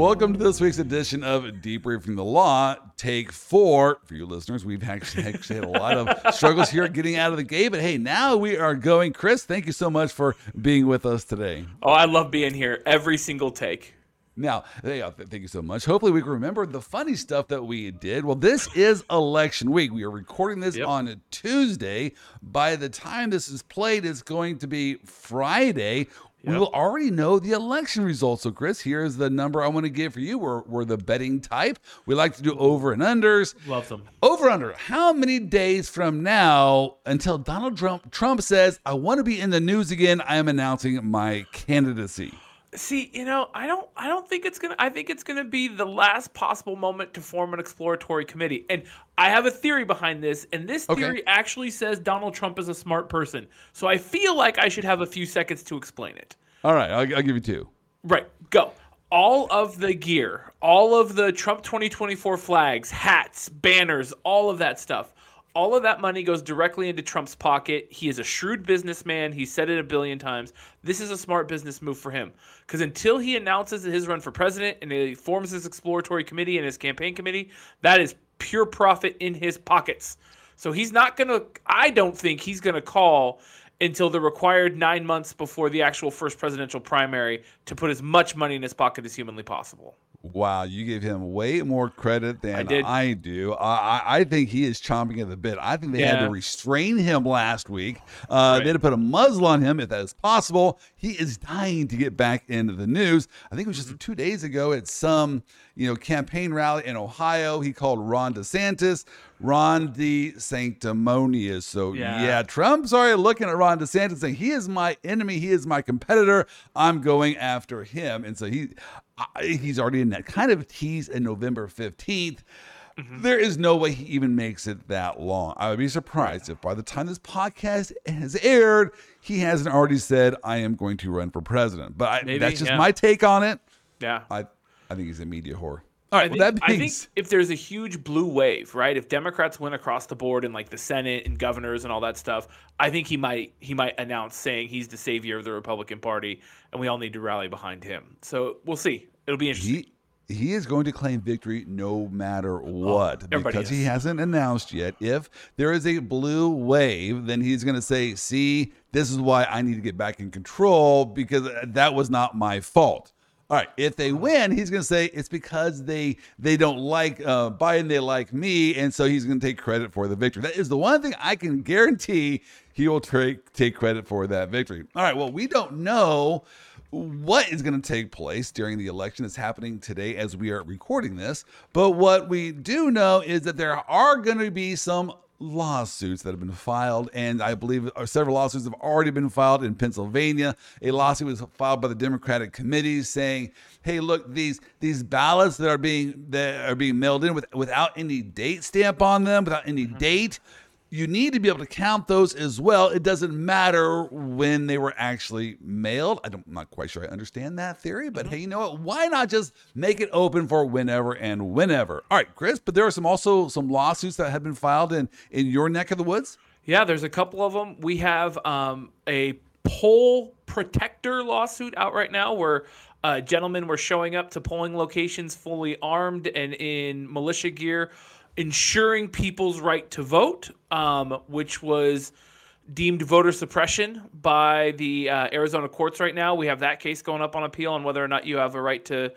Welcome to this week's edition of Debriefing the Law. Take four. For you listeners, we've actually, actually had a lot of struggles here getting out of the gate, but hey, now we are going. Chris, thank you so much for being with us today. Oh, I love being here every single take. Now, uh, thank you so much. Hopefully, we can remember the funny stuff that we did. Well, this is election week. We are recording this Yep. on Tuesday. By the time this is played, it's going to be Friday. We will already know the election results. So, Chris, here's the number I want to give for you. We're, we're the betting type. We like to do over and unders. Love them. Over under. How many days from now until Donald Trump Trump says, "I want to be in the news again. I am announcing my candidacy." See, you know, I don't I don't think it's gonna I think it's gonna be the last possible moment to form an exploratory committee. And I have a theory behind this, and this Okay. theory actually says Donald Trump is a smart person. So I feel like I should have a few seconds to explain it. All right, I'll, I'll give you two. Right, go. All of the gear, all of the Trump 2024 flags, hats, banners, all of that stuff, all of that money goes directly into Trump's pocket. He is a shrewd businessman. He said it a billion times. This is a smart business move for him. Because until he announces his run for president and he forms his exploratory committee and his campaign committee, that is pure profit in his pockets. So he's not going to, I don't think he's going to call until the required nine months before the actual first presidential primary to put as much money in his pocket as humanly possible. Wow, you give him way more credit than I, did. do. I, I- I think he is chomping at the bit. I think they had to restrain him last week. Uh, They had to put a muzzle on him if that is possible. He is dying to get back into the news. I think it was Mm-hmm. just two days ago at some you know campaign rally in Ohio. He called Ron DeSantis Ron De Sanctimonious. So Yeah. yeah, Trump's already looking at Ron DeSantis saying he is my enemy, he is my competitor. I'm going after him, and so he I, he's already in that kind of tease in November 15th. Mm-hmm. There is no way he even makes it that long. I would be surprised if by the time this podcast has aired, he hasn't already said, I am going to run for president. But I, Maybe, that's just yeah. my take on it. Yeah. I, I think he's a media whore. All right, I well, think, that I think if there's a huge blue wave, right? If Democrats win across the board in like the Senate and governors and all that stuff, I think he might he might announce saying he's the savior of the Republican Party, and we all need to rally behind him. So we'll see. It'll be interesting. he he is going to claim victory no matter oh, what everybody because he hasn't announced yet if there is a blue wave then he's going to say see this is why i need to get back in control because uh, that was not my fault all right if they win he's going to say it's because they they don't like uh, biden they like me and so he's going to take credit for the victory that is the one thing i can guarantee he will take take credit for that victory all right well we don't know what is going to take place during the election that's happening today as we are recording this. But what we do know is that there are going to be some lawsuits that have been filed, and I believe uh, several lawsuits have already been filed in Pennsylvania. A lawsuit was filed by the Democratic committee saying, "Hey, look these these ballots that are being that are being mailed in with, without any date stamp on them, without any date." You need to be able to count those as well. It doesn't matter when they were actually mailed. I don't, I'm not quite sure I understand that theory, but hey, you know what? Why not just make it open for whenever and whenever? All right, Chris, but there are some also some lawsuits that have been filed in in your neck of the woods. Yeah, there's a couple of them. We have um, a poll protector lawsuit out right now where uh, gentlemen were showing up to polling locations fully armed and in militia gear, ensuring people's right to vote, um, which was deemed voter suppression by the uh, Arizona courts right now. We have that case going up on appeal on whether or not you have a right to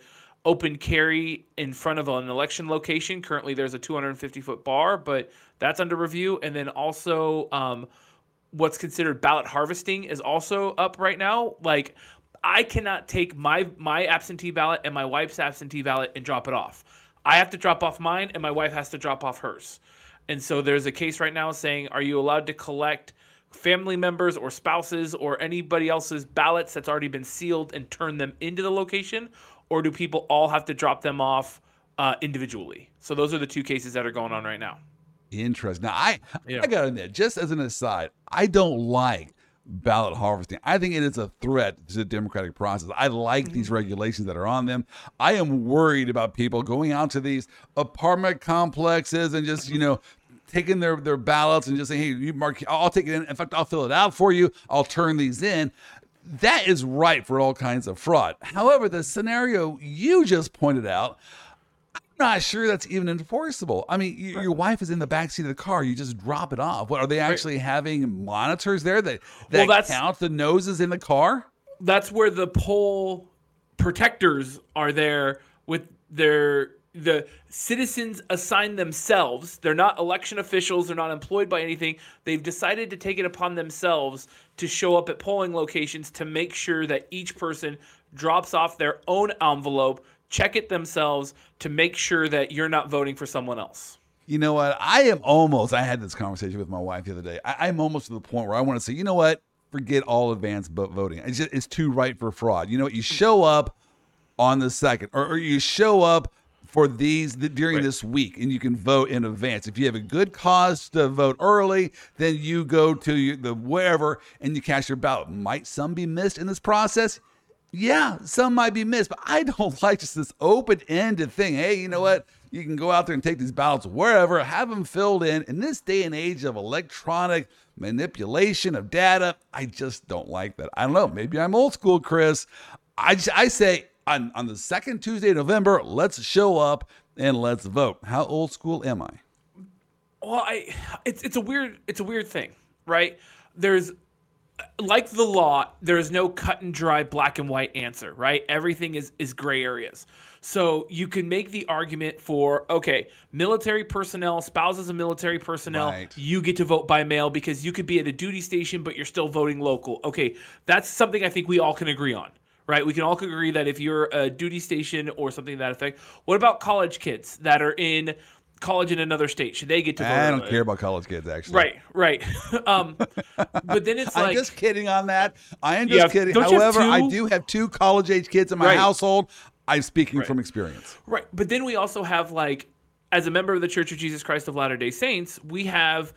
open carry in front of an election location. Currently, there's a 250 foot bar, but that's under review. And then also, um, what's considered ballot harvesting is also up right now. Like, I cannot take my my absentee ballot and my wife's absentee ballot and drop it off. I have to drop off mine, and my wife has to drop off hers. And so there's a case right now saying, are you allowed to collect family members or spouses or anybody else's ballots that's already been sealed and turn them into the location, or do people all have to drop them off uh, individually? So those are the two cases that are going on right now. Interesting. Now, I Yeah. I gotta admit, just as an aside, I don't like ballot harvesting. I think it is a threat to the democratic process. I like these mm-hmm. regulations that are on them. I am worried about people going out to these apartment complexes and just, you know, taking their their ballots and just saying, "Hey, you mark I'll take it in. In fact, I'll fill it out for you. I'll turn these in." that is ripe for all kinds of fraud. However, the scenario you just pointed out, not sure that's even enforceable. I mean, y- your wife is in the backseat of the car. You just drop it off. What are they actually having monitors there that that Well, count the noses in the car? that's where the poll protectors are there with their the citizens assign themselves they're not election officials they're not employed by anything they've decided to take it upon themselves to show up at polling locations to make sure that each person drops off their own envelope check it themselves to make sure that you're not voting for someone else You know what? I am almost. I had this conversation with my wife the other day. I, I'm almost to the point where I want to say, you know what? Forget all advanced vote voting. It's just it's too right for fraud. You know what? You show up on the second, or, or you show up for these th- during Right. this week, and you can vote in advance. If you have a good cause to vote early, then you go to you- the wherever and you cast your ballot. Might some be missed in this process? Yeah, some might be missed, but I don't like just this open ended thing. Hey, you know what? You can go out there and take these ballots wherever, have them filled in. In this day and age of electronic manipulation of data, I just don't like that. I don't know. Maybe I'm old school, Chris. I I say on, on the second Tuesday of November, let's show up and let's vote. How old school am I? Well, I it's it's a weird it's a weird thing, right? There's like the law, there is no cut and dry black and white answer, right? Everything is is gray areas. So you can make the argument for okay, military personnel, spouses of military personnel, Right. you get to vote by mail because you could be at a duty station but you're still voting local. Okay, that's something I think we all can agree on. Right, we can all agree that if you're a duty station or something to that effect. What about college kids that are in college in another state? Should they get to vote? I don't care about college kids, actually. Right, right. um, but then it's like I'm just kidding on that. I am just have- kidding. don't you have However, I do have two college age kids in my Right. household. I'm speaking from experience. right. But then we also have like, as a member of the Church of Jesus Christ of Latter Day Saints, we have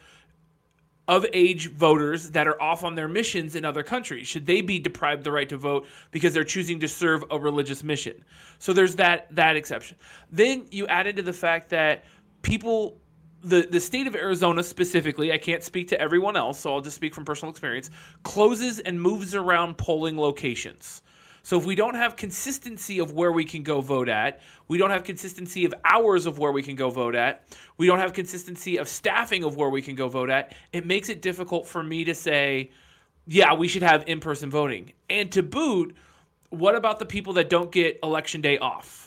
of age voters that are off on their missions in other countries. Should they be deprived the right to vote because they're choosing to serve a religious mission? So there's that that exception. Then you add into the fact that people the, the state of Arizona specifically, I can't speak to everyone else, so I'll just speak from personal experience, closes and moves around polling locations. So if we don't have consistency of where we can go vote at, we don't have consistency of hours of where we can go vote at, we don't have consistency of staffing of where we can go vote at, it makes it difficult for me to say, yeah, we should have in-person voting. And to boot, what about the people that don't get election day off?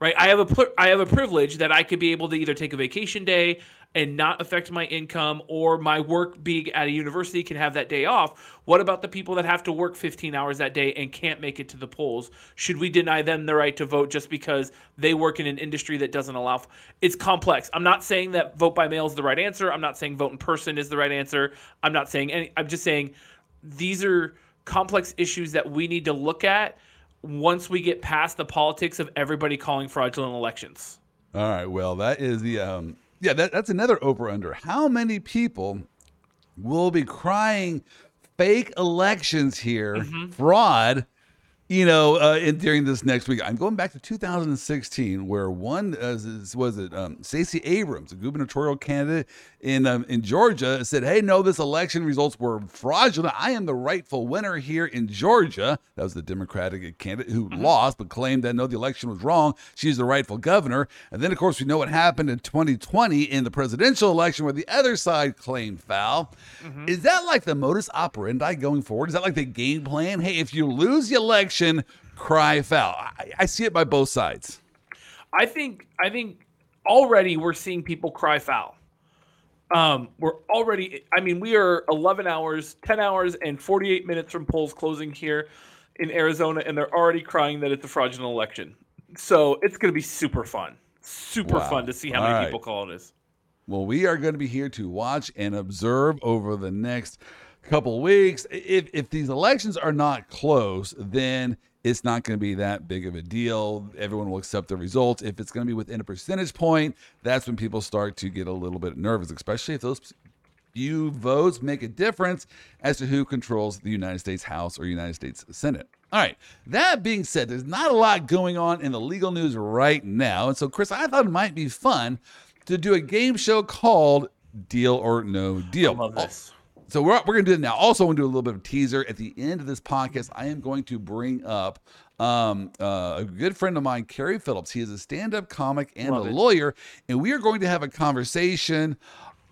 Right? I have a I have a privilege that I could be able to either take a vacation day and not affect my income or my work being at a university can have that day off. What about the people that have to work 15 hours that day and can't make it to the polls? Should we deny them the right to vote just because they work in an industry that doesn't allow f- It's complex. I'm not saying that vote by mail is the right answer. I'm not saying vote in person is the right answer. I'm not saying any I'm just saying these are complex issues that we need to look at once we get past the politics of everybody calling fraudulent elections. All right. Well, that is the um yeah, that, that's another over under. How many people will be crying fake elections here, Mm-hmm. fraud, you know, uh, in, during this next week? I'm going back to 2016, where one uh, was it um, Stacey Abrams, a gubernatorial candidate in um, in Georgia, said, "Hey, no, this election results were fraudulent. I am the rightful winner here in Georgia." That was the Democratic candidate who lost, but claimed that no, the election was wrong. She's the rightful governor. And then, of course, we know what happened in 2020 in the presidential election, where the other side claimed foul. Is that like the modus operandi going forward? Is that like the game plan? Hey, if you lose the election, cry foul. I, I see it by both sides. I think I think already we're seeing people cry foul. Um, we're already I mean we are 11 hours, 10 hours and 48 minutes from polls closing here in Arizona and they're already crying that it's a fraudulent election. So it's going to be super fun. Super Wow. fun to see how All many right. people call this. Well, we are going to be here to watch and observe over the next couple weeks. If if these elections are not close, then it's not going to be that big of a deal. Everyone will accept the results. If it's going to be within a percentage point, that's when people start to get a little bit nervous, especially if those few votes make a difference as to who controls the United States House or United States Senate. All right. That being said, there's not a lot going on in the legal news right now. And so, Chris, I thought it might be fun to do a game show called Deal or No Deal. I love this. So we're, we're going to do it now. Also, I want to do a little bit of teaser. At the end of this podcast, I am going to bring up um, uh, a good friend of mine, Kerry Phillips. He is a stand up comic and Love a it. lawyer, and we are going to have a conversation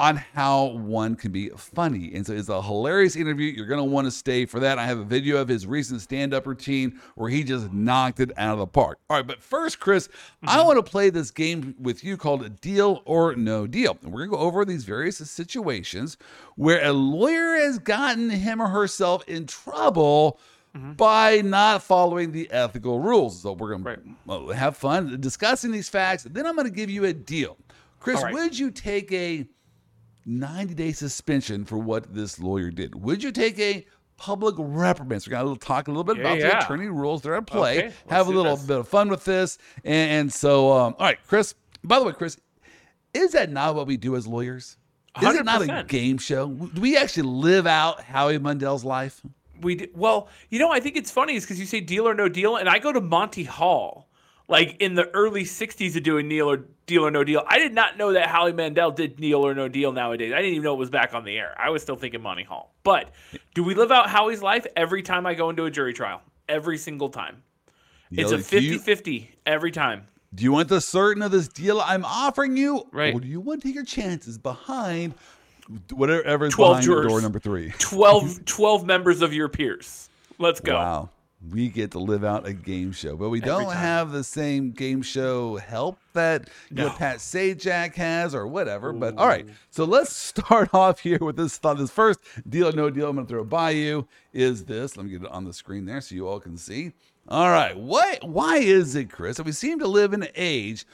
on how one can be funny. And so it's a hilarious interview. You're going to want to stay for that. I have a video of his recent stand up routine where he just knocked it out of the park. All right, but first, Chris, I mm-hmm. want to play this game with you called Deal or No Deal. And we're going to go over these various situations where a lawyer has gotten him or herself in trouble mm-hmm. by not following the ethical rules. So we're going to have fun discussing these facts. Then I'm going to give you a deal. Chris, right. would you take a 90 day suspension for what this lawyer did? Would you take a public reprimand? So we're going to talk a little bit Yeah, about the attorney rules that are at play, Okay, have a little this. bit of fun with this. And, and so, um, all right, Chris, by the way, Chris, is that not what we do as lawyers? Is it not a game show? Do we actually live out Howie Mandel's life? We d well, you know, I think it's funny is because you say deal or no deal, and I go to Monty Hall, like in the early '60s, of doing deal or deal or no deal. I did not know that Howie Mandel did deal or no deal nowadays. I didn't even know it was back on the air. I was still thinking Monty Hall. But do we live out Howie's life every time I go into a jury trial? Every single time. It's know, a if you- 50-50 every time. Do you want the certain of this deal I'm offering you? Right. Or do you want to take your chances behind whatever is 12 behind door number three? 12, 12 members of your peers. Let's go. Wow. We get to live out a game show, but we don't time. have the same game show help that you know, Pat Sajak has or whatever. But all right, so let's start off here with this thought. This first deal, or no deal, I'm going to throw by you is this. Let me get it on the screen there so you all can see. All right, why why is it, Chris, that we seem to live in an age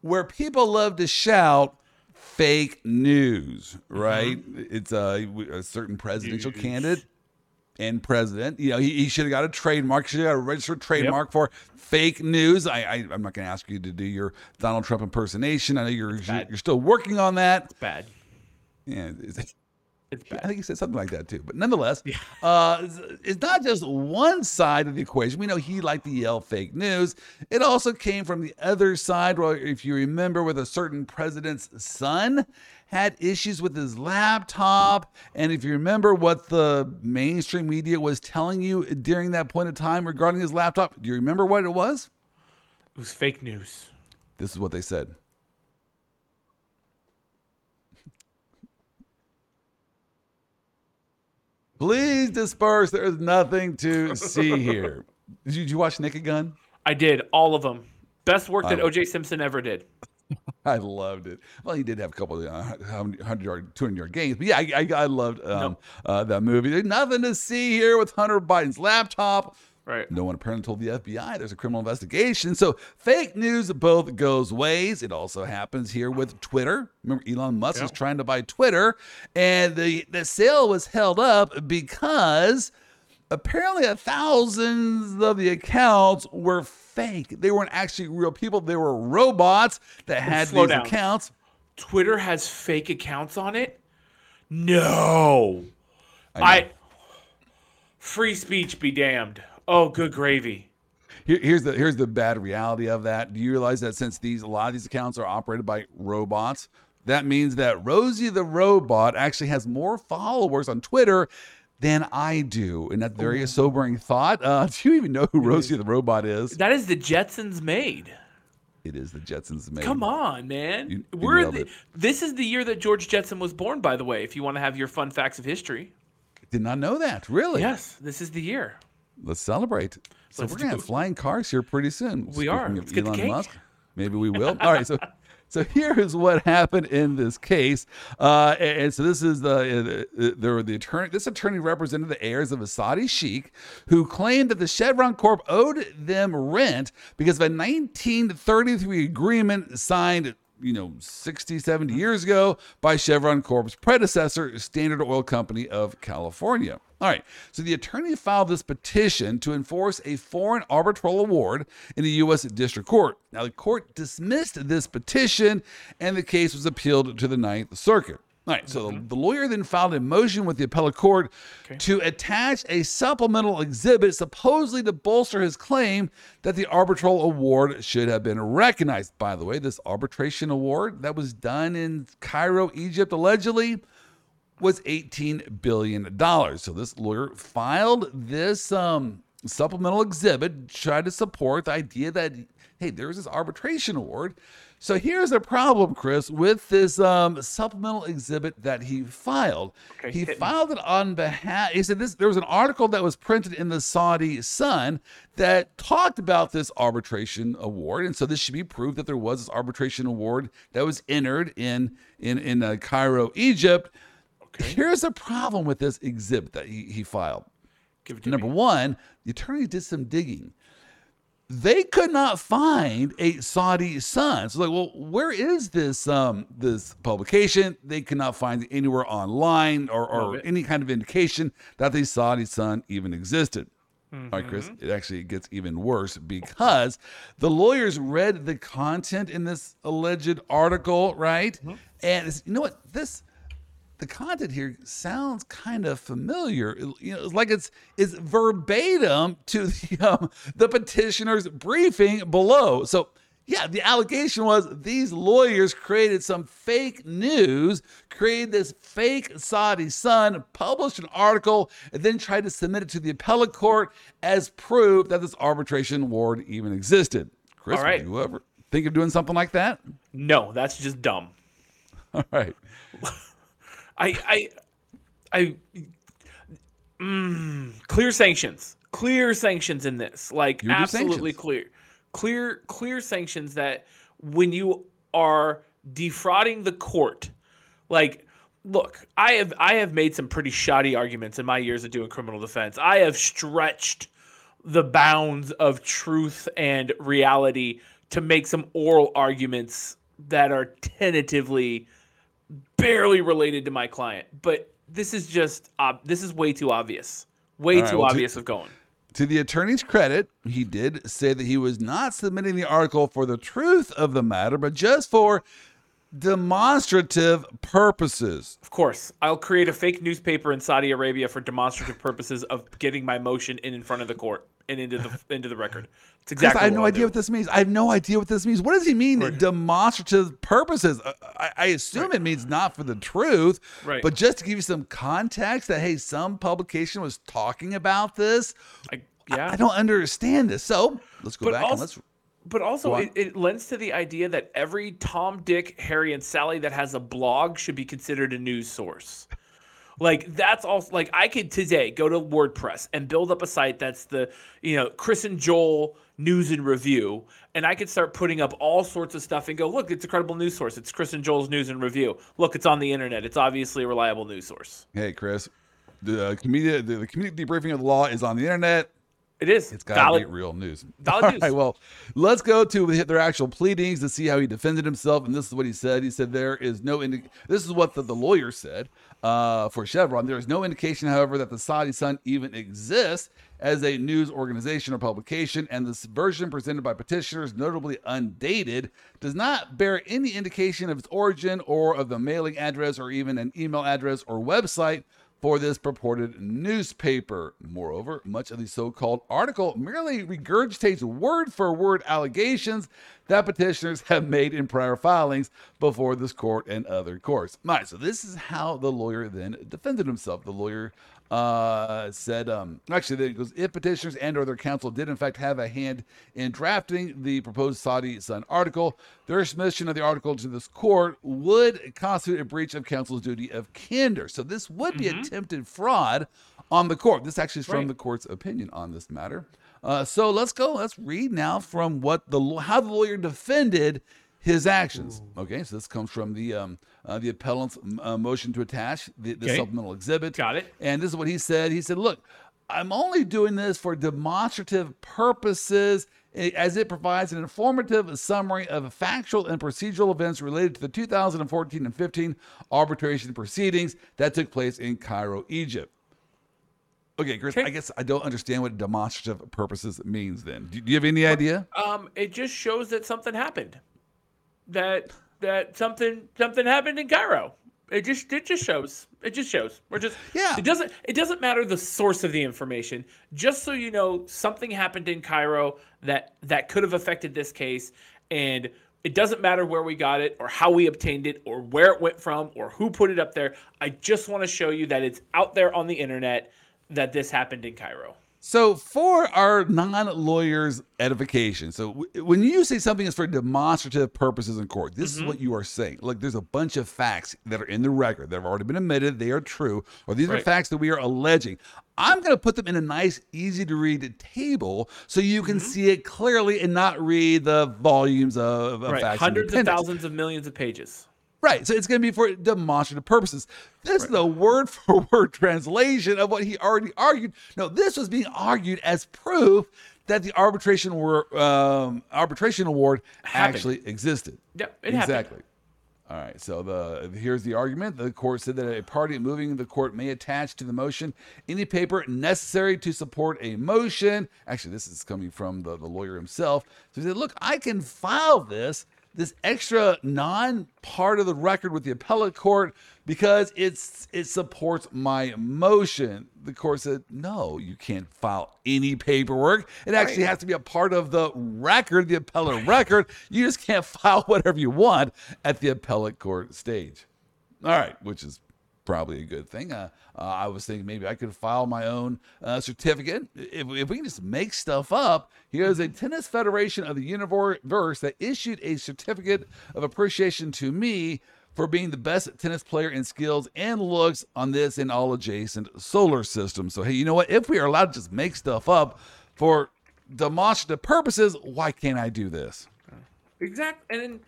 where people love to shout fake news, right? It's a, a certain presidential candidate and president. You know, he, he should have got a trademark. Should have got a registered trademark for fake news. I, I I'm not going to ask you to do your Donald Trump impersonation. I know you're bad. you're still working on that. It's bad. Yeah, it's- It's I think he said something like that too. But nonetheless, uh, it's, it's not just one side of the equation. We know he liked to yell fake news. It also came from the other side. Where, if you remember, with a certain president's son had issues with his laptop, and if you remember what the mainstream media was telling you during that point of time regarding his laptop, do you remember what it was? It was fake news. This is what they said. Please disperse. There is nothing to see here. Did you, did you watch Naked Gun? I did all of them. Best work that O.J. Simpson ever did. I loved it. Well, he did have a couple of uh, 100 yard, 200 yard games, but yeah, I, I, I loved um, uh, that movie. There's nothing to see here with Hunter Biden's laptop. Right. No one apparently told the FBI there's a criminal investigation. So fake news both goes ways. It also happens here with Twitter. Remember, Elon Musk was trying to buy Twitter, and the, the sale was held up because apparently a thousands of the accounts were fake. They weren't actually real people. They were robots that had slow these down. accounts. Twitter has fake accounts on it? No. know. I, free speech be damned. Oh, good gravy. Here, here's the here's the bad reality of that. Do you realize that since these a lot of these accounts are operated by robots, that means that Rosie the robot actually has more followers on Twitter than I do, and that's very sobering thought. Uh, do you even know who Rosie the robot is? That is the Jetsons made. It is the Jetsons. Made. Come on, man. You- you We're the, this is the year that George Jetson was born, by the way, if you want to have your fun facts of history. Did not know that. Really? Yes, this is the year. Let's celebrate. So Let's we're gonna have flying cars here pretty soon. We are. Speaking of Let's Elon. Musk. Maybe we will. All right. So, so here is what happened in this case. Uh, and, so this is the uh, there were the attorney. This attorney represented the heirs of a Saudi sheik who claimed that the Chevron Corp owed them rent because of a 1933 agreement signed you know 60 70 mm-hmm. years ago by chevron corp's predecessor standard oil company of california. All right so the attorney filed this petition to enforce a foreign arbitral award in the u.s district court. Now the court dismissed this petition and the case was appealed to the ninth circuit all right, so the lawyer then filed a motion with the appellate court to attach a supplemental exhibit supposedly to bolster his claim that the arbitral award should have been recognized. By the way, this arbitration award that was done in Cairo, Egypt, allegedly was $18 billion. So this lawyer filed this um, supplemental exhibit, tried to support the idea that, hey, there's this arbitration award. So here's the problem, Chris, with this um, supplemental exhibit that he filed. Okay, he hit me. filed it on behalf. He said this. There was an article that was printed in the Saudi Sun that talked about this arbitration award, and so this should be proof that there was this arbitration award that was entered in in in uh, Cairo, Egypt. Okay. Here's the problem with this exhibit that he, he filed. Give it to Number me. one, the attorney did some digging. They could not find a Saudi Sun. So like, well, where is this um this publication? They could not find it anywhere online or, or any kind of indication that the Saudi Sun even existed. All right, Chris, Mm-hmm. it actually gets even worse because the lawyers read the content in this alleged article, right? Mm-hmm. And you know what? This the content here sounds kind of familiar. You know, it's like it's it's verbatim to the um, the petitioner's briefing below. So yeah, the allegation was these lawyers created some fake news, created this fake Saudi Sun, published an article, and then tried to submit it to the appellate court as proof that this arbitration award even existed. Chris, All right. whoever think of doing something like that? No, that's just dumb. All right. I I I mm, clear sanctions. Clear sanctions in this. Like You would do absolutely clear. Clear clear sanctions that when you are defrauding the court, like look, I have I have made some pretty shoddy arguments in my years of doing criminal defense. I have stretched the bounds of truth and reality to make some oral arguments that are tentatively barely related to my client. But this is just ob- this is way too obvious. Way right, too well, to- obvious of going. To the attorney's credit, he did say that he was not submitting the article for the truth of the matter, but just for demonstrative purposes. Of course, I'll create a fake newspaper in Saudi Arabia for demonstrative purposes of getting my motion in in front of the court and into the into the record. It's exactly. I have no idea do. what this means. I have no idea what this means. What does he mean, demonstrative purposes? I, I- I assume it means not for the truth, Right. but just to give you some context that, hey, some publication was talking about this. I, I- yeah, I, don't understand this. So let's go But back and also- let's. But also, it, it lends to the idea that every Tom, Dick, Harry, and Sally that has a blog should be considered a news source. Like that's all. Like I could today go to WordPress and build up a site that's the you know Chris and Joel news and review, and I could start putting up all sorts of stuff and go, look, it's a credible news source. It's Chris and Joel's news and review. Look, it's on the internet. It's obviously a reliable news source. Hey, Chris, the uh, community, the, the community debriefing of the law is on the internet. It is. It's got to be real news. valid All news. right, well, let's go to their actual pleadings to see how he defended himself. And this is what he said. He said there is no indi- This is what the, the lawyer said uh, for Chevron. There is no indication, however, that the Saudi Sun even exists as a news organization or publication, and this version presented by petitioners, notably undated, does not bear any indication of its origin or of the mailing address or even an email address or website for this purported newspaper. Moreover, much of the so called article merely regurgitates word for word allegations that petitioners have made in prior filings before this court and other courts. All right, so this is how the lawyer then defended himself. The lawyer uh, said, um, actually, it goes, if petitioners and or their counsel did in fact have a hand in drafting the proposed Saudi Sun article, their submission of the article to this court would constitute a breach of counsel's duty of candor. So this would be attempted fraud on the court. This actually is from Right. the court's opinion on this matter. Uh, so let's go. Let's read now from what the how the lawyer defended his actions. Okay, so this comes from the um, uh, the appellant's uh, motion to attach the, the Okay. supplemental exhibit. Got it. And this is what he said. He said, "Look, I'm only doing this for demonstrative purposes." As it provides an informative summary of factual and procedural events related to the 2014 and 15 arbitration proceedings that took place in Cairo, Egypt. Okay, Chris, Okay. I guess I don't understand what demonstrative purposes means then. Do, do you have any idea? Um, it just shows that something happened. That that something something happened in Cairo. It just it just shows. It just shows. We're just Yeah. It doesn't it doesn't matter the source of the information. Just so you know, something happened in Cairo that that could have affected this case, and It doesn't matter where we got it or how we obtained it or where it went from or who put it up there. I just want to show you that it's out there on the internet that this happened in Cairo. So, for our non lawyers' edification, so w- when you say something is for demonstrative purposes in court, this Mm-hmm. is what you are saying. Look, there's a bunch of facts that are in the record that have already been admitted, they are true, or these are facts that we are alleging. I'm going to put them in a nice, easy to read table so you Mm-hmm. can see it clearly and not read the volumes of, of Right. facts. Hundreds of thousands of millions of pages. Right. So it's going to be for demonstrative purposes. This is the word for word translation of what he already argued. No, this was being argued as proof that the arbitration were um, arbitration award Happened. actually existed. Yep, it happened. exactly. All right. So the here's the argument. The court said that a party moving the court may attach to the motion any paper necessary to support a motion. Actually, this is coming from the, the lawyer himself. So he said, "Look, I can file this." This extra non part of the record with the appellate court because it's it supports my motion. The court said, no, you can't file any paperwork. It actually has to be a part of the record, the appellate record. You just can't file whatever you want at the appellate court stage. All right, which is probably a good thing. Uh, uh, I was thinking maybe I could file my own uh, certificate. If, if we can just make stuff up, here's a Tennis Federation of the Universe that issued a certificate of appreciation to me for being the best tennis player in skills and looks on this and all adjacent solar systems. So, hey, you know what? If we are allowed to just make stuff up for demonstrative purposes, why can't I do this? Exactly. And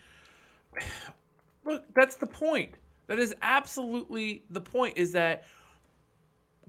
then, look, that's the point. That is absolutely the point is that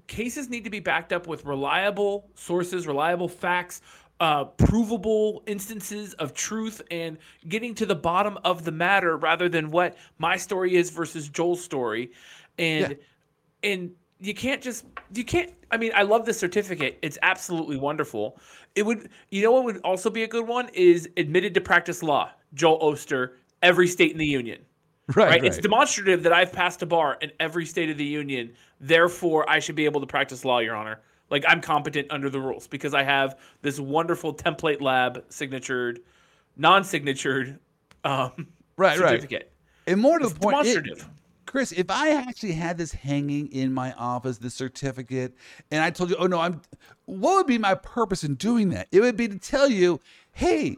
cases need to be backed up with reliable sources, reliable facts, uh, provable instances of truth, and getting to the bottom of the matter rather than what my story is versus Joel's story. And Yeah. and you can't just you can't i mean i love this certificate it's absolutely wonderful it would you know what would also be a good one is admitted to practice law joel oster every state in the union Right, right, it's demonstrative that i've passed a bar in every state of the union therefore i should be able to practice law your honor like i'm competent under the rules because i have this wonderful template lab signatured non-signatured um, Right, right. certificate And more to It's the point, it- Chris, if I actually had this hanging in my office, this certificate, and I told you, oh no, I'm, what would be my purpose in doing that? It would be to tell you, hey,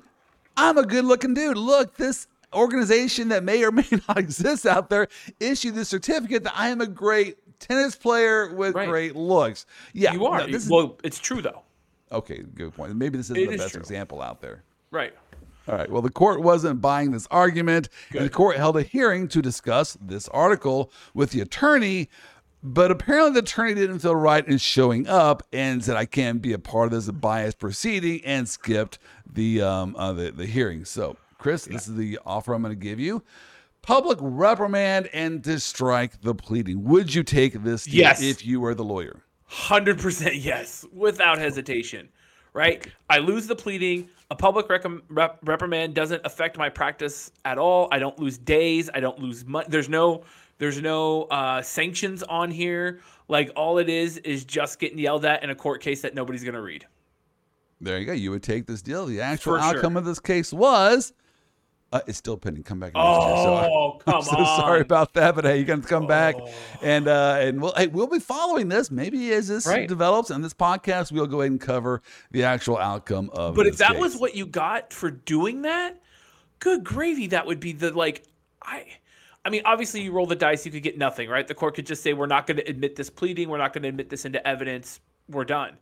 I'm a good looking dude. Look, this organization that may or may not exist out there issued this certificate that I am a great tennis player with Right. great looks. Yeah, you are no, this is, well it's true though okay, good point. Maybe this isn't It the is best true. example out there. right All right. Well, the court wasn't buying this argument, and the court held a hearing to discuss this article with the attorney. But apparently, the attorney didn't feel right in showing up and said, "I can't be a part of this biased proceeding," and skipped the um uh, the, the hearing. So, Chris, this is the offer I'm going to give you: public reprimand and to strike the pleading. Would you take this deal Yes. if you were the lawyer? Hundred percent yes, without hesitation. Right? I lose the pleading. A public recom- rep- reprimand doesn't affect my practice at all. I don't lose days. I don't lose money. There's no, there's no uh, sanctions on here. Like all it is is just getting yelled at in a court case that nobody's gonna read. There you go. You would take this deal. The actual For sure. outcome of this case was. Uh, it's still pending. Come back. year. So I- Oh, come I'm so on. sorry about that, but hey, you're gonna come back, Oh. and uh, and we'll hey, we'll be following this. Maybe as this Right. develops on this podcast, we'll go ahead and cover the actual outcome of. But if that case. was what you got for doing that, good gravy. That would be the like I I mean, obviously you roll the dice, you could get nothing, right? The court could just say we're not going to admit this pleading, we're not going to admit this into evidence, we're done.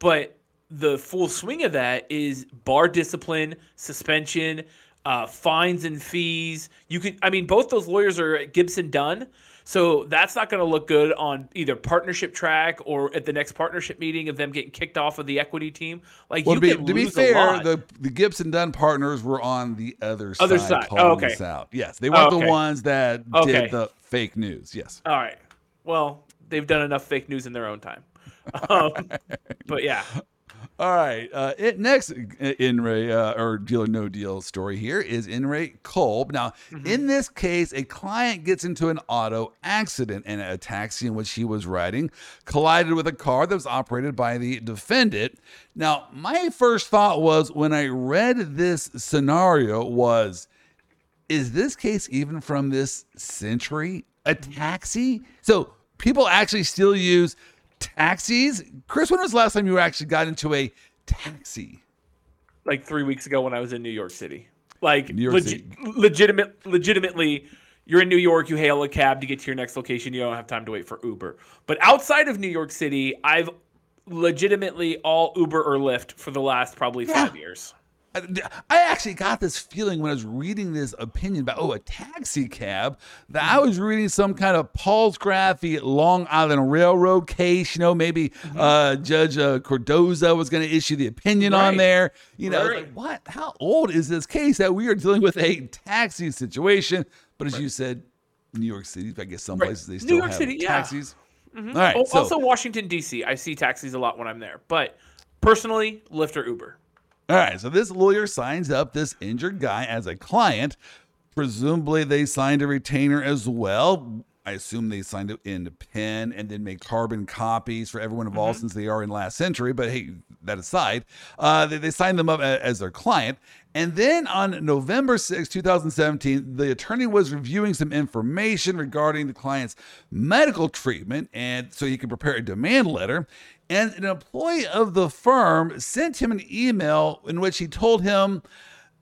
But the full swing of that is bar discipline, suspension, uh, fines and fees. You could, I mean, both those lawyers are at Gibson Dunn, so that's not going to look good on either partnership track or at the next partnership meeting of them getting kicked off of the equity team. Like Well, you to be, to be fair, the the Gibson Dunn partners were on the other, Other side, side. Oh, okay. this out. Yes, they weren't Oh, the ones that Okay. did the fake news. Yes. All right. Well, they've done enough fake news in their own time. Um, but yeah, All right. Uh, it next in re uh, or deal or no deal story here is in re Kolb. Now, Mm-hmm. in this case, a client gets into an auto accident and a taxi in which he was riding collided with a car that was operated by the defendant. Now, my first thought was when I read this scenario was is this case even from this century a taxi? So people actually still use taxis. Chris, when was the last time you actually got into a taxi? Like three weeks ago when I was in New York City. Like New York legi- City. legitimate, legitimately, you're in New York. You hail a cab to get to your next location. You don't have time to wait for Uber. But outside of New York City, I've legitimately all Uber or Lyft for the last probably five years. I actually got this feeling when I was reading this opinion about oh a taxi cab that I was reading some kind of Palsgraf Long Island Railroad case. You know, maybe uh, Judge uh, Cardozo was going to issue the opinion on there. You know, I was Right. like what? How old is this case that we are dealing with a taxi situation? But as you said, New York City. I guess some Right. places they New still York have City, yeah. taxis. All right. Oh, so, also, Washington D.C. I see taxis a lot when I'm there. But personally, Lyft or Uber. All right, so this lawyer signs up this injured guy as a client. Presumably, they signed a retainer as well. I assume they signed it in pen and then made carbon copies for everyone involved since they are in last century. But hey, that aside, uh, they, they signed them up as their client. And then on November 6, 2017, the attorney was reviewing some information regarding the client's medical treatment, and so he could prepare a demand letter. And an employee of the firm sent him an email in which he told him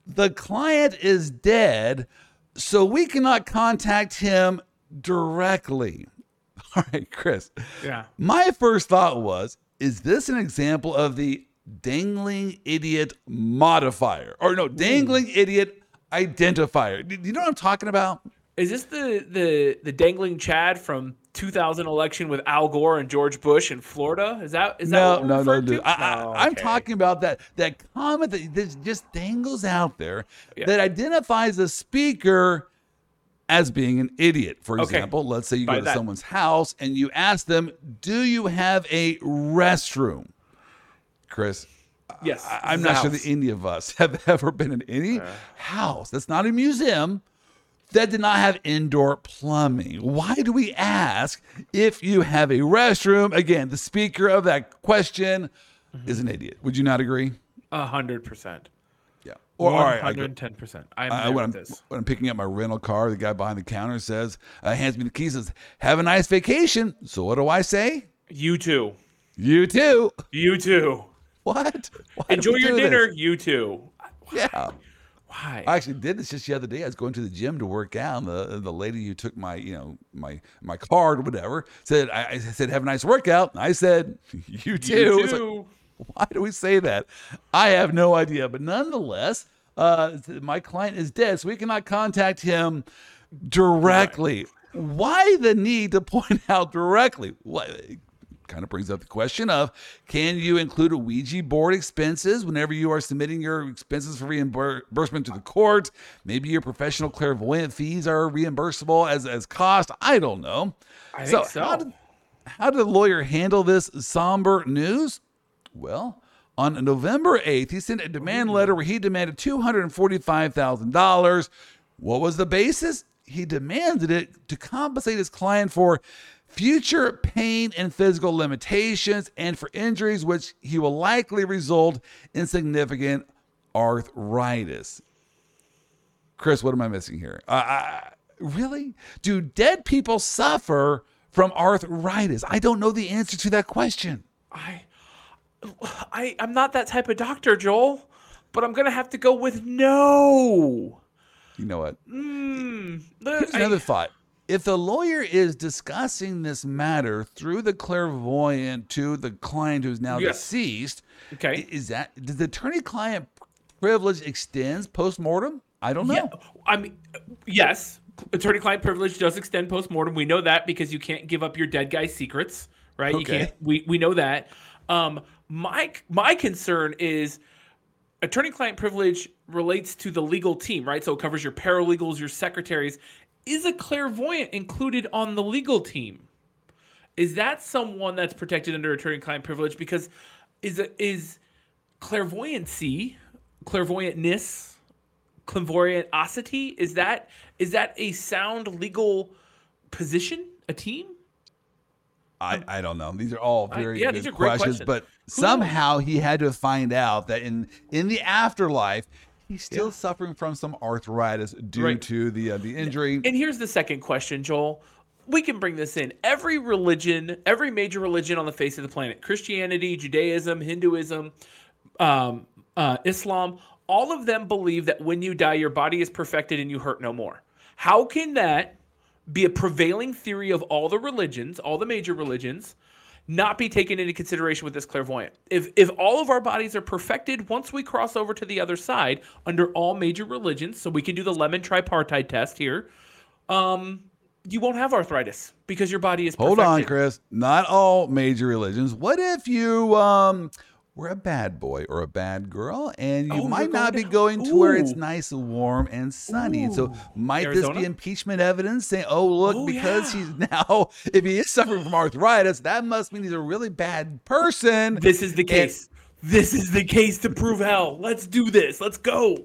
the client is dead, so we cannot contact him directly. All right, Chris. Yeah. My first thought was, is this an example of the dangling idiot modifier? Or no, dangling idiot identifier. Do you know what I'm talking about? Is this the the the dangling Chad from 2000 election with Al Gore and George Bush in Florida? Is that is that No, what no, no, dude. I, I, Oh, I'm okay. talking about that that comment that, that just dangles out there Yeah. that identifies the speaker as being an idiot. For Okay. example, let's say you By go to that. someone's house and you ask them, "Do you have a restroom?" Chris, Yes, I, I'm not a sure that any of us have ever been in any uh. house that's not a museum that did not have indoor plumbing. Why do we ask if you have a restroom? Again, the speaker of that question Mm-hmm. is an idiot. Would you not agree? A hundred percent. Yeah. Or Or all right, I hundred go- and ten percent. I'm I, when, I'm, this. when I'm picking up my rental car, the guy behind the counter says, uh, hands me the keys, says, "Have a nice vacation." So what do I say? You too. You too. You too. What? Why Enjoy your do this? dinner. You too. Yeah. Why? I actually did this just the other day. I was going to the gym to work out, and the the lady who took my you know my my card or whatever said I, I said have a nice workout. And I said you too. you It's like, why do we say that? I have no idea, but nonetheless, uh, my client is dead, so we cannot contact him directly. Why the need to point out directly? What kind of brings up the question of can you include a Ouija board expenses whenever you are submitting your expenses for reimbursement to the court? Maybe your professional clairvoyant fees are reimbursable as, as cost. I don't know. I think so. How did, how did the lawyer handle this somber news? Well, on November 8th, he sent a demand letter where he demanded $245,000. What was the basis? He demanded it to compensate his client for future pain and physical limitations and for injuries which he will likely result in significant arthritis. Chris, what am I missing here? Uh, I, really? Do dead people suffer from arthritis? I don't know the answer to that question. I, I, I'm not that type of doctor, Joel. But I'm gonna have to go with no. You know what? Mm, Here's I- another thought. If the lawyer is discussing this matter through the clairvoyant to the client who's now Yes. deceased, Okay. is that does the attorney-client privilege extends post-mortem? I don't know. Yeah, I mean, yes, attorney-client privilege does extend post-mortem. We know that because you can't give up your dead guy's secrets, right? You Okay. can't. We we know that. Um, my my concern is attorney-client privilege relates to the legal team, right? So it covers your paralegals, your secretaries. Is a clairvoyant included on the legal team? Is that someone that's protected under attorney-client privilege? Because is it is clairvoyancy, clairvoyantness, clairvoyantosity is that is that a sound legal position a team I, I don't know. These are all I- very yeah, good these are great questions, questions. but Who somehow he had to find out that in in the afterlife he's still Yeah. suffering from some arthritis due Right. to the uh, the injury. And here's the second question, Joel. We can bring this in. Every religion, every major religion on the face of the planet Christianity, Judaism, Hinduism, um, uh, Islam all of them believe that when you die, your body is perfected and you hurt no more. How can that be a prevailing theory of all the religions, all the major religions, not be taken into consideration with this clairvoyant? If if all of our bodies are perfected once we cross over to the other side under all major religions, so we can do the lemon tripartite test here, um, you won't have arthritis because your body is Hold on. Chris. Not all major religions. What if you um were a bad boy or a bad girl and you Oh, might not be going to where it's nice and warm and sunny. So Ooh. might this be impeachment evidence saying, "Oh, look, Oh, because yeah. he's now if he is suffering from arthritis, that must mean he's a really bad person." This is the case. This is the case to prove hell. Let's do this. Let's go.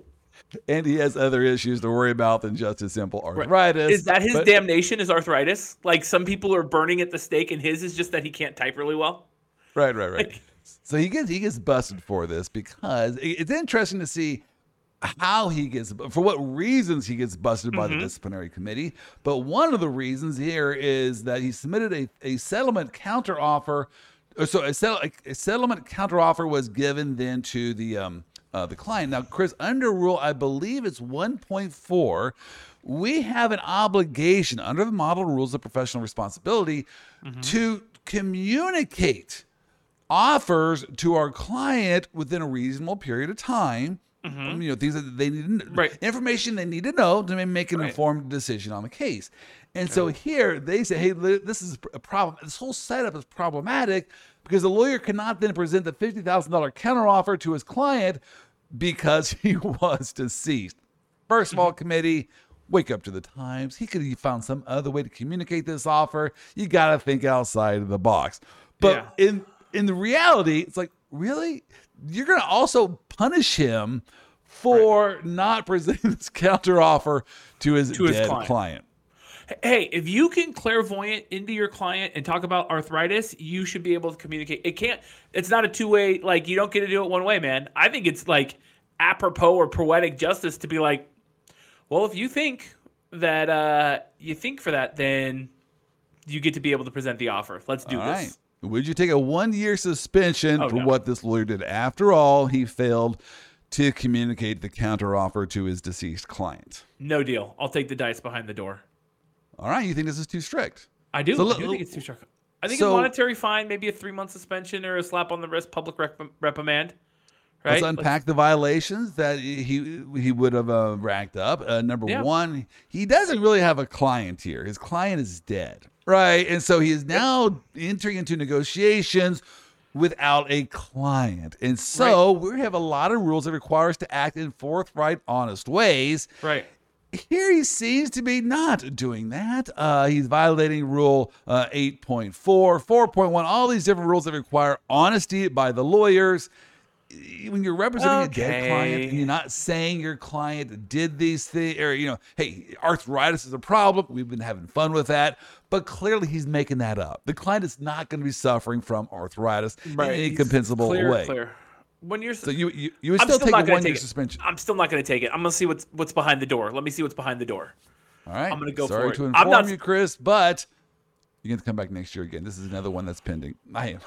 and he has other issues to worry about than just his simple arthritis. Is that his But- damnation? Is arthritis? Like some people are burning at the stake, and his is just that he can't type really well. Right, right, right. Like- so he gets he gets busted for this because it's interesting to see how he gets for what reasons he gets busted by Mm-hmm. the disciplinary committee. But one of the reasons here is that he submitted a, a settlement counteroffer. So a, settle, a settlement counteroffer was given then to the um uh, the client. Now, Chris, under rule, I believe it's 1.4. We have an obligation under the model rules of professional responsibility Mm-hmm. to communicate offers to our client within a reasonable period of time. Um, you know, things that they need, to Right. information they need to know to make an Right. informed decision on the case. And so here they say, hey, this is a problem. This whole setup is problematic because the lawyer cannot then present the fifty thousand dollar counteroffer to his client because he was deceased. First of all, committee, wake up to the times. He could have found some other way to communicate this offer. You got to think outside of the box. But in in the reality, it's like, really? You're going to also punish him for not presenting this counteroffer to his To his client. client. Hey, if you can clairvoyant into your client and talk about arthritis, you should be able to communicate. It can't. It's not a two way. Like you don't get to do it one way, man. I think it's like apropos or poetic justice to be like, well, if you think that uh you think for that, then you get to be able to present the offer. Let's do All this. right. Would you take a one year suspension Oh, for no. what this lawyer did? After all, he failed to communicate the counteroffer to his deceased client. No deal. I'll take the dice behind the door. All right. You think this is too strict? I do. So I do think it's too strong. I think so- a monetary fine, maybe a three month suspension or a slap on the wrist, public rep- reprimand. Right? Let's unpack the violations that he he would have uh, racked up. Uh, number Yeah. one, he doesn't really have a client here. His client is dead, right? And so he is now entering into negotiations without a client. And so we have a lot of rules that require us to act in forthright, honest ways. Right. Here he seems to be not doing that. Uh, he's violating rule uh, 8.4, 4.1, all these different rules that require honesty by the lawyers. When you're representing a dead client and you're not saying your client did these things, or, you know, hey, arthritis is a problem. We've been having fun with that. But clearly he's making that up. The client is not going to be suffering from arthritis in any compensable clear, way. Clear. When you're So you, you, you would I'm still, still take not a one year take it. suspension. I'm still not going to take it. I'm going to see what's what's behind the door. Let me see what's behind the door. All right. I'm gonna go Sorry for it. to I'm inform not- you, Chris, but you're going to come back next year again. This is another one that's pending. I am.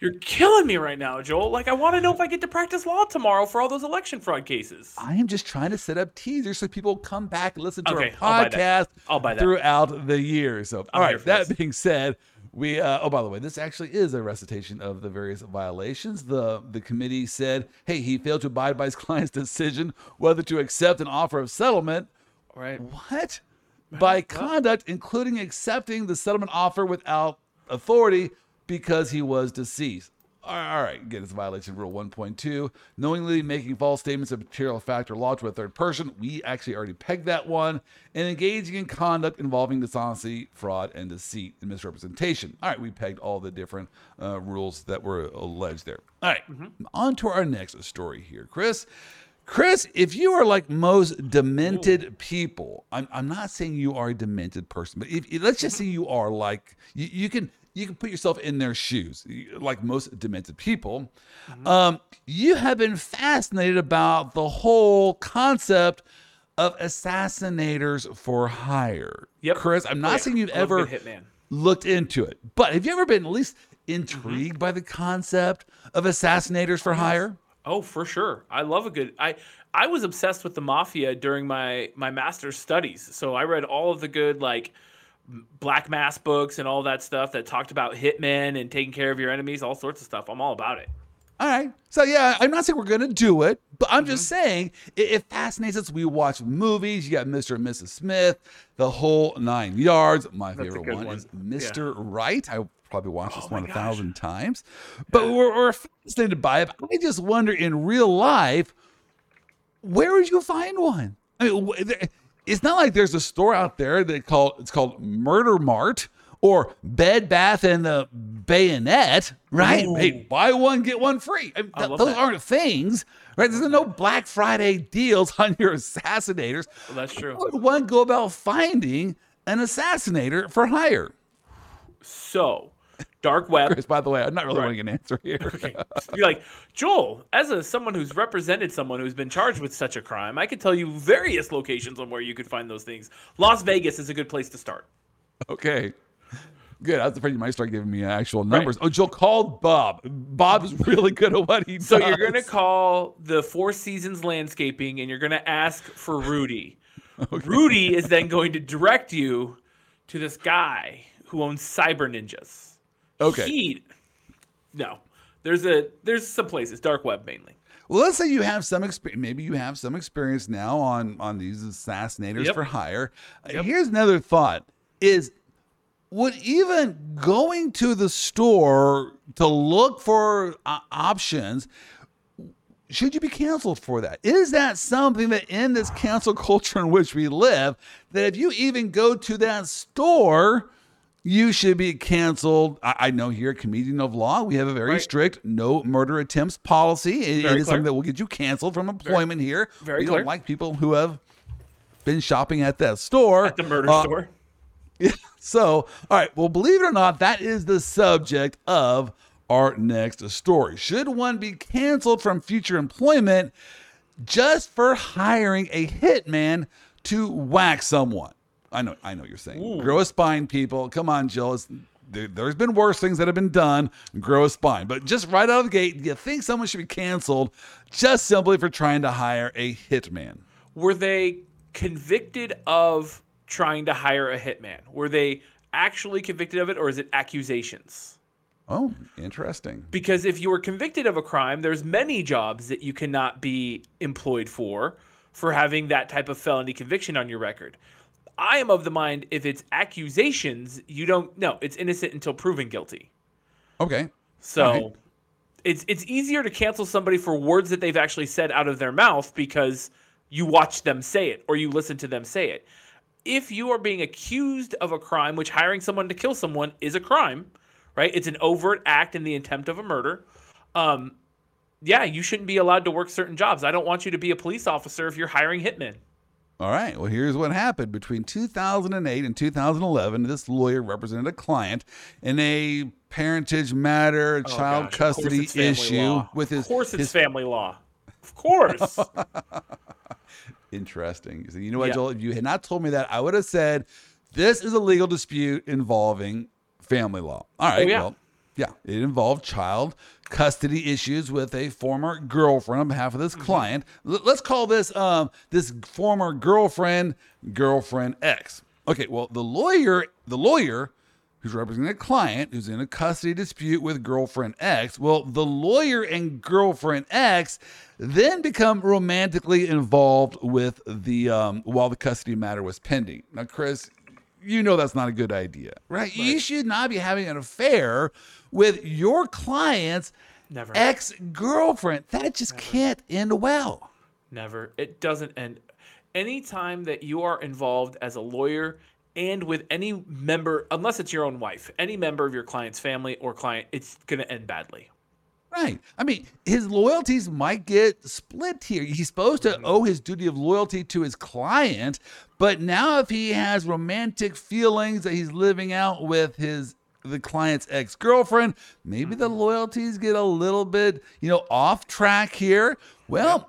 You're killing me right now, Joel. Like I want to know if I get to practice law tomorrow for all those election fraud cases. I am just trying to set up teasers so people come back and listen to Okay, our I'll buy podcast that. I'll buy that. throughout the year. So, all right. That this. being said, we. Uh, oh, by the way, this actually is a recitation of the various violations. the The committee said, "Hey, he failed to abide by his client's decision whether to accept an offer of settlement." Right. What? By conduct, including accepting the settlement offer without authority because he was deceased. All right, again, it's a violation of Rule 1.2. Knowingly making false statements of material fact or law to a third person. We actually already pegged that one. And engaging in conduct involving dishonesty, fraud, and deceit and misrepresentation. All right, we pegged all the different uh, rules that were alleged there. All right, on to our next story here, Chris. Chris, if you are like most demented people, I'm, I'm not saying you are a demented person, but if, let's just say you are like you, you can you can put yourself in their shoes, like most demented people. Um, you have been fascinated about the whole concept of assassinators for hire. Yep. Chris, I'm not Oh, yeah. saying you've I love a ever looked into it, but have you ever been at least intrigued by the concept of assassinators for hire? Oh, for sure. I love a good. I I was obsessed with the mafia during my my master's studies. So I read all of the good like Black Mass books and all that stuff that talked about hitmen and taking care of your enemies, all sorts of stuff. I'm all about it. All right. So yeah, I'm not saying we're gonna do it, but I'm just mm-hmm. saying it, it fascinates us. We watch movies. You got Mr. and Mrs. Smith, the whole nine yards. My a favorite one, one. is Mr. Right. I probably watched this Oh my one a gosh. thousand times, but we're, we're fascinated by it. I just wonder in real life, where would you find one? I mean, it's not like there's a store out there that called it's called Murder Mart or Bed Bath and the Bayonet, right? Ooh. Hey, buy one get one free. I mean, th- those that. aren't things, right? There's no Black Friday deals on your assassinators. Well, that's true. How would one go about finding an assassinator for hire? So, dark web. Chris, by the way, I'm not really Right. wanting an answer here. You're like Joel, as a someone who's represented someone who's been charged with such a crime, I could tell you various locations on where you could find those things. Las Vegas is a good place to start. Okay. Good. I was afraid you might start giving me uh, actual numbers. Oh, Joel called Bob. Bob is really good at what he does. So you're gonna call the Four Seasons Landscaping, and you're gonna ask for Rudy. Rudy is then going to direct you to this guy who owns Cyber Ninjas. Okay. He, no, there's a there's some places dark web mainly. Well, let's say you have some experience. Maybe you have some experience now on on these assassinators Yep. for hire. Yep. Here's another thought: is would even going to the store to look for uh, options should you be canceled for that? Is that something that in this cancel culture in which we live, that if you even go to that store, you should be canceled? I, I know here Comedian of Law, we have a very Right. strict no murder attempts policy. It- it Very is something that will get you canceled from employment here. very we clear. don't like people who have been shopping at that store. At the murder Uh, store. so, all right. Well, believe it or not, that is the subject of our next story. Should one be canceled from future employment just for hiring a hitman to whack someone? I know, I know what you're saying. Grow a spine, people. Come on, Jill. There, there's been worse things that have been done. Grow a spine. But just right out of the gate, you think someone should be canceled just simply for trying to hire a hitman? Were they convicted of trying to hire a hitman? Were they actually convicted of it, or is it accusations? Oh, interesting. Because if you were convicted of a crime, there's many jobs that you cannot be employed for for having that type of felony conviction on your record. I am of the mind if it's accusations, you don't no, it's innocent until proven guilty. Okay. So Alright. it's it's easier to cancel somebody for words that they've actually said out of their mouth because you watch them say it or you listen to them say it. If you are being accused of a crime, which hiring someone to kill someone is a crime, right? It's an overt act in the attempt of a murder. Um, yeah, you shouldn't be allowed to work certain jobs. I don't want you to be a police officer if you're hiring hitmen. All right. Well, here's what happened between 2008 and 2011. This lawyer represented a client in a parentage matter, Oh, child gosh, custody issue law. with his. Of course, it's his family law. Of course. interesting. So you know what, Yeah. Joel? If you had not told me that, I would have said this is a legal dispute involving family law. All right. Oh, yeah. Well, yeah, it involved child custody issues with a former girlfriend on behalf of this Mm-hmm. client. L- let's call this um this former girlfriend girlfriend X. Okay, well the lawyer the lawyer who's representing a client who's in a custody dispute with girlfriend X. Well, the lawyer and girlfriend X then become romantically involved with the um, while the custody matter was pending. Now, Chris, you know that's not a good idea, right? You should not be having an affair with your client's Never. ex girlfriend. That just can't end well. Never. It doesn't end. Anytime that you are involved as a lawyer and with any member, unless it's your own wife, any member of your client's family or client, it's going to end badly. Right. I mean, his loyalties might get split here. He's supposed to mm-hmm. owe his duty of loyalty to his client, but now if he has romantic feelings that he's living out with his the client's ex-girlfriend, maybe the mm-hmm. loyalties get a little bit, you know, off track here. Well,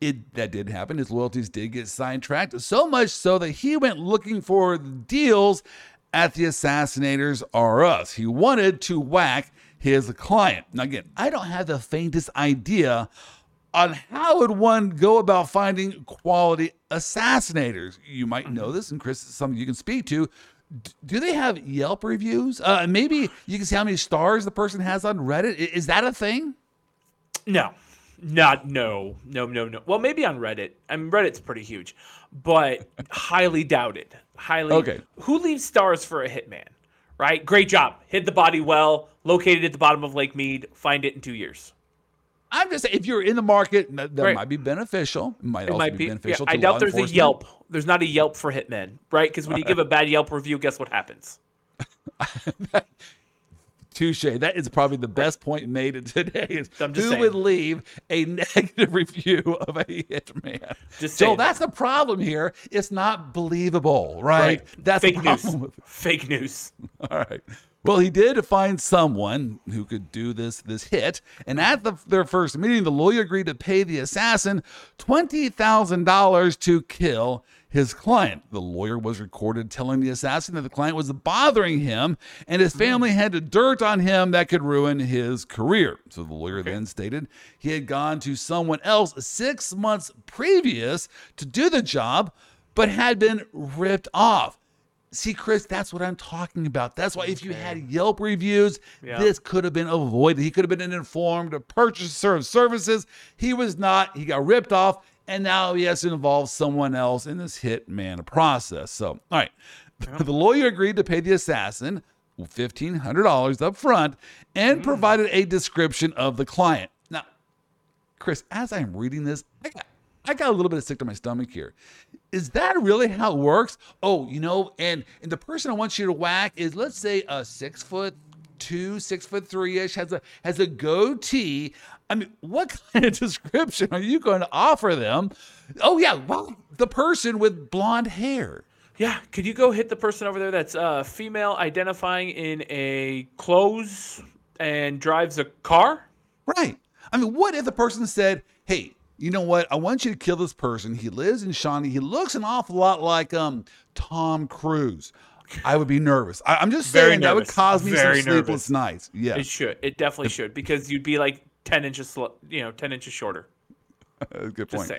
it that did happen. His loyalties did get sidetracked, so much so that he went looking for deals at the Assassinators R Us. He wanted to whack his client. Now, again, I don't have the faintest idea on how would one go about finding quality assassinators. You might know this, and Chris is something you can speak to. D- Do they have Yelp reviews? Uh, maybe you can see how many stars the person has on Reddit. I- Is that a thing? No, not no, no, no, no. Well, maybe on Reddit. I mean, Reddit's pretty huge, but highly doubted. Highly. Okay. Who leaves stars for a hitman? Right. Great job. Hit the body well. Located at the bottom of Lake Mead. Find it in two years. I'm just saying, if you're in the market, that, that Right. might be beneficial. It might It also might be be. Yeah, beneficial I doubt there's a. Yelp. There's not a Yelp for hitmen, right? Because when you give a bad Yelp review, guess what happens? Touche. That is probably the best point made today. Is I'm just who saying. would leave a negative review of a hitman? Just so that's the problem here. It's not believable, right? That's fake news. problem with it. Fake news. All right. Well, he did find someone who could do this this hit, and at the, their first meeting, the lawyer agreed to pay the assassin twenty thousand dollars to kill his client. The lawyer was recorded telling the assassin that the client was bothering him, and his hmm. family had to dirt on him that could ruin his career. So the lawyer then stated he had gone to someone else six months previous to do the job, but had been ripped off. See, Chris, that's what I'm talking about. That's why if you had Yelp reviews, Yeah. this could have been avoided. He could have been an informed purchaser of services. He was not. He got ripped off, and now he has to involve someone else in this hitman a process. So, all right. The lawyer agreed to pay the assassin $1,500 up front and mm. provided a description of the client. Now, Chris, as I'm reading this, I got, I got a little bit of sick to my stomach here. Is that really how it works? Oh, you know, and and the person I want you to whack is let's say a six foot two, six foot three ish, has a has a goatee. I mean, what kind of description are you going to offer them? Oh yeah, well, the person with blonde hair. Yeah, could you go hit the person over there that's uh, female identifying in a clothes and drives a car? Right. I mean, what if the person said, "Hey, you know what? I want you to kill this person. He lives in Shawnee. He looks an awful lot like um Tom Cruise." I would be nervous. I, I'm just Very saying that would cause me Very some sleepless nervous. nights. Yeah, It should. It definitely should because you'd be like ten inches, you know, ten inches shorter. that's a good point.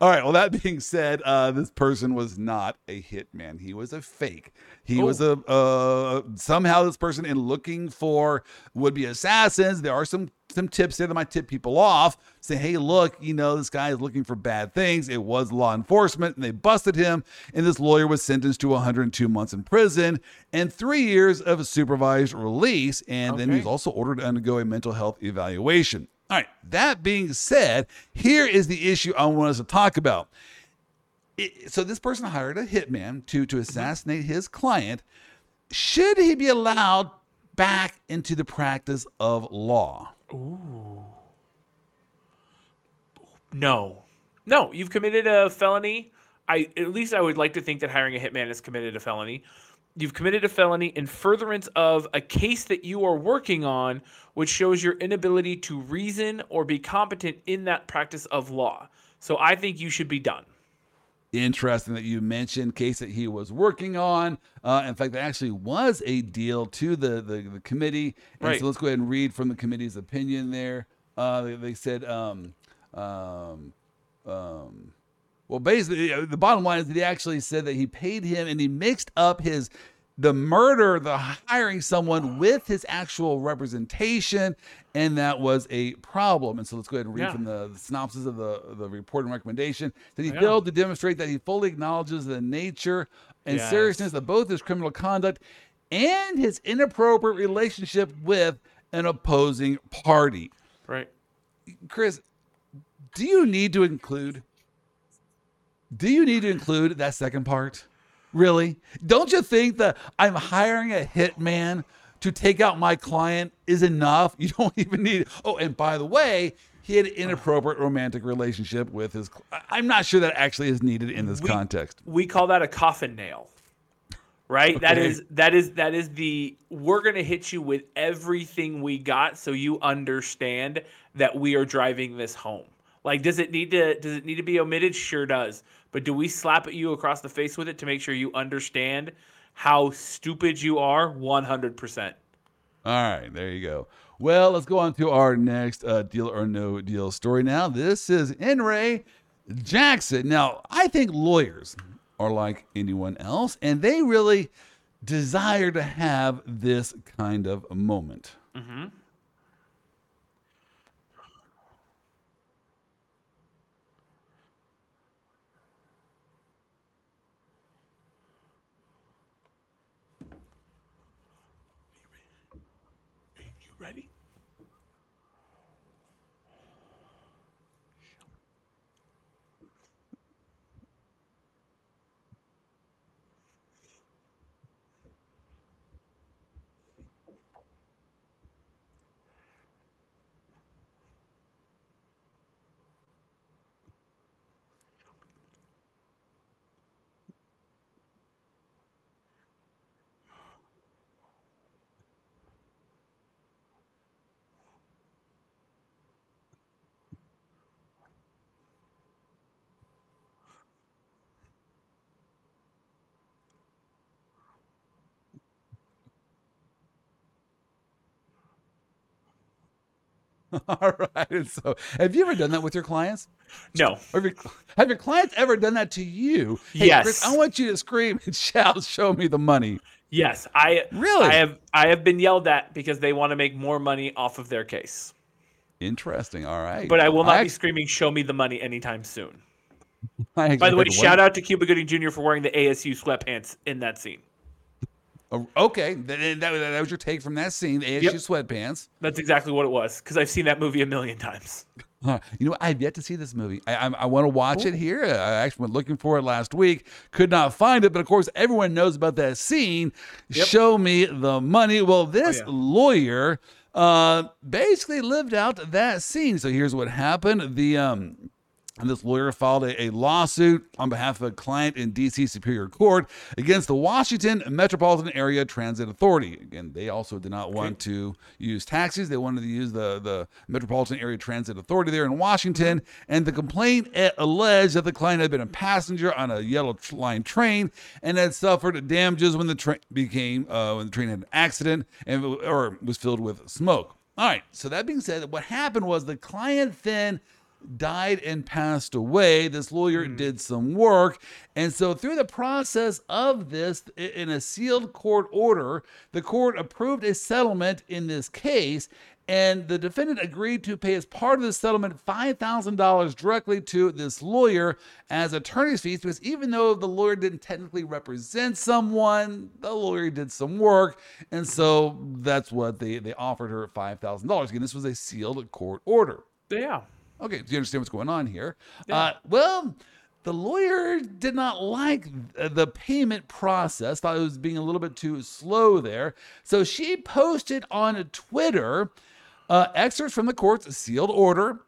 All right. Well, that being said, uh, this person was not a hitman. He was a fake. He Oh. was a uh, somehow this person in looking for would be assassins. There are some some tips there that might tip people off. Say, hey, look, you know, this guy is looking for bad things. It was law enforcement, and they busted him. And this lawyer was sentenced to 102 months in prison and three years of supervised release. And then he was also ordered to undergo a mental health evaluation. All right. That being said, here is the issue I want us to talk about. It- so this person hired a hitman to to mm-hmm. assassinate his client. Should he be allowed back into the practice of law? No, no, you've committed a felony. I at least I would like to think that hiring a hitman has committed a felony. You've committed a felony in furtherance of a case that you are working on, which shows your inability to reason or be competent in that practice of law. So I think you should be done. Interesting that you mentioned case that he was working on. Uh, in fact, there actually was a deal to the the, the committee. And Right. so let's go ahead and read from the committee's opinion there. Uh, they, they said, um, um, um, well, basically, the bottom line is that he actually said that he paid him and he mixed up his the murder, the hiring someone with his actual representation, and that was a problem. And so let's go ahead and read Yeah. from the, the synopsis of the the report and recommendation that he Yeah. failed to demonstrate that he fully acknowledges the nature and Yes. seriousness of both his criminal conduct and his inappropriate relationship with an opposing party. Right. Chris, do you need to include? Do you need to include that second part? Really? Don't you think that I'm hiring a hitman to take out my client is enough. You don't even need. Oh, and by the way, he had an inappropriate romantic relationship with his. I'm not sure that actually is needed in this We- context. we call that a coffin nail right that Okay. is that is that is the we're going to hit you with everything we got so you understand that we are driving this home like does it need to does it need to be omitted sure does but do we slap at you across the face with it to make sure you understand how stupid you are 100% All right, there you go. Well, let's go on to our next uh, deal or no deal story now. This is In re Jackson. Now, I think lawyers are like anyone else, and they really desire to have this kind of moment. you All right. So, have you ever done that with your clients? no have your, have your clients ever done that to you? Hey, Yes. Chris, I want you to scream and shout, "Show me the money." yes i Really? i have i have been yelled at because they want to make more money off of their case Interesting. All right. but i will not I- be screaming show me the money anytime soon By the way, shout out to Cuba Gooding Jr. for wearing the ASU sweatpants in that scene. Oh, Okay, that, that, that was your take from that scene, the ASU Yep. sweatpants. That's exactly what it was because I've seen that movie a million times. Huh. You know. I've yet to see this movie. I, I, I want to watch it here. I actually went looking for it last week, could not find it, but of course, everyone knows about that scene. Show me the money. Well, this yeah. lawyer uh, basically lived out that scene. So here's what happened: the um, And this lawyer filed a, a lawsuit on behalf of a client in D.C. Superior Court against the Washington Metropolitan Area Transit Authority. Again, they also did not want to use taxis. They wanted to use the, the Metropolitan Area Transit Authority there in Washington. And the complaint eh, alleged that the client had been a passenger on a yellow line train and had suffered damages when the train became uh, when the train had an accident and or was filled with smoke. All right. So that being said, what happened was the client then died and passed away. This lawyer mm. did some work. And so, through the process of this, in a sealed court order, the court approved a settlement in this case. And the defendant agreed to pay as part of the settlement $5,000 directly to this lawyer as attorney's fees because even though the lawyer didn't technically represent someone, the lawyer did some work. And so that's what they, they offered her $5,000. Again, this was a sealed court order. Yeah. Okay, do you understand what's going on here? Uh, well, the lawyer did not like the payment process, thought it was being a little bit too slow there. So she posted on Twitter uh, excerpts from the court's sealed order.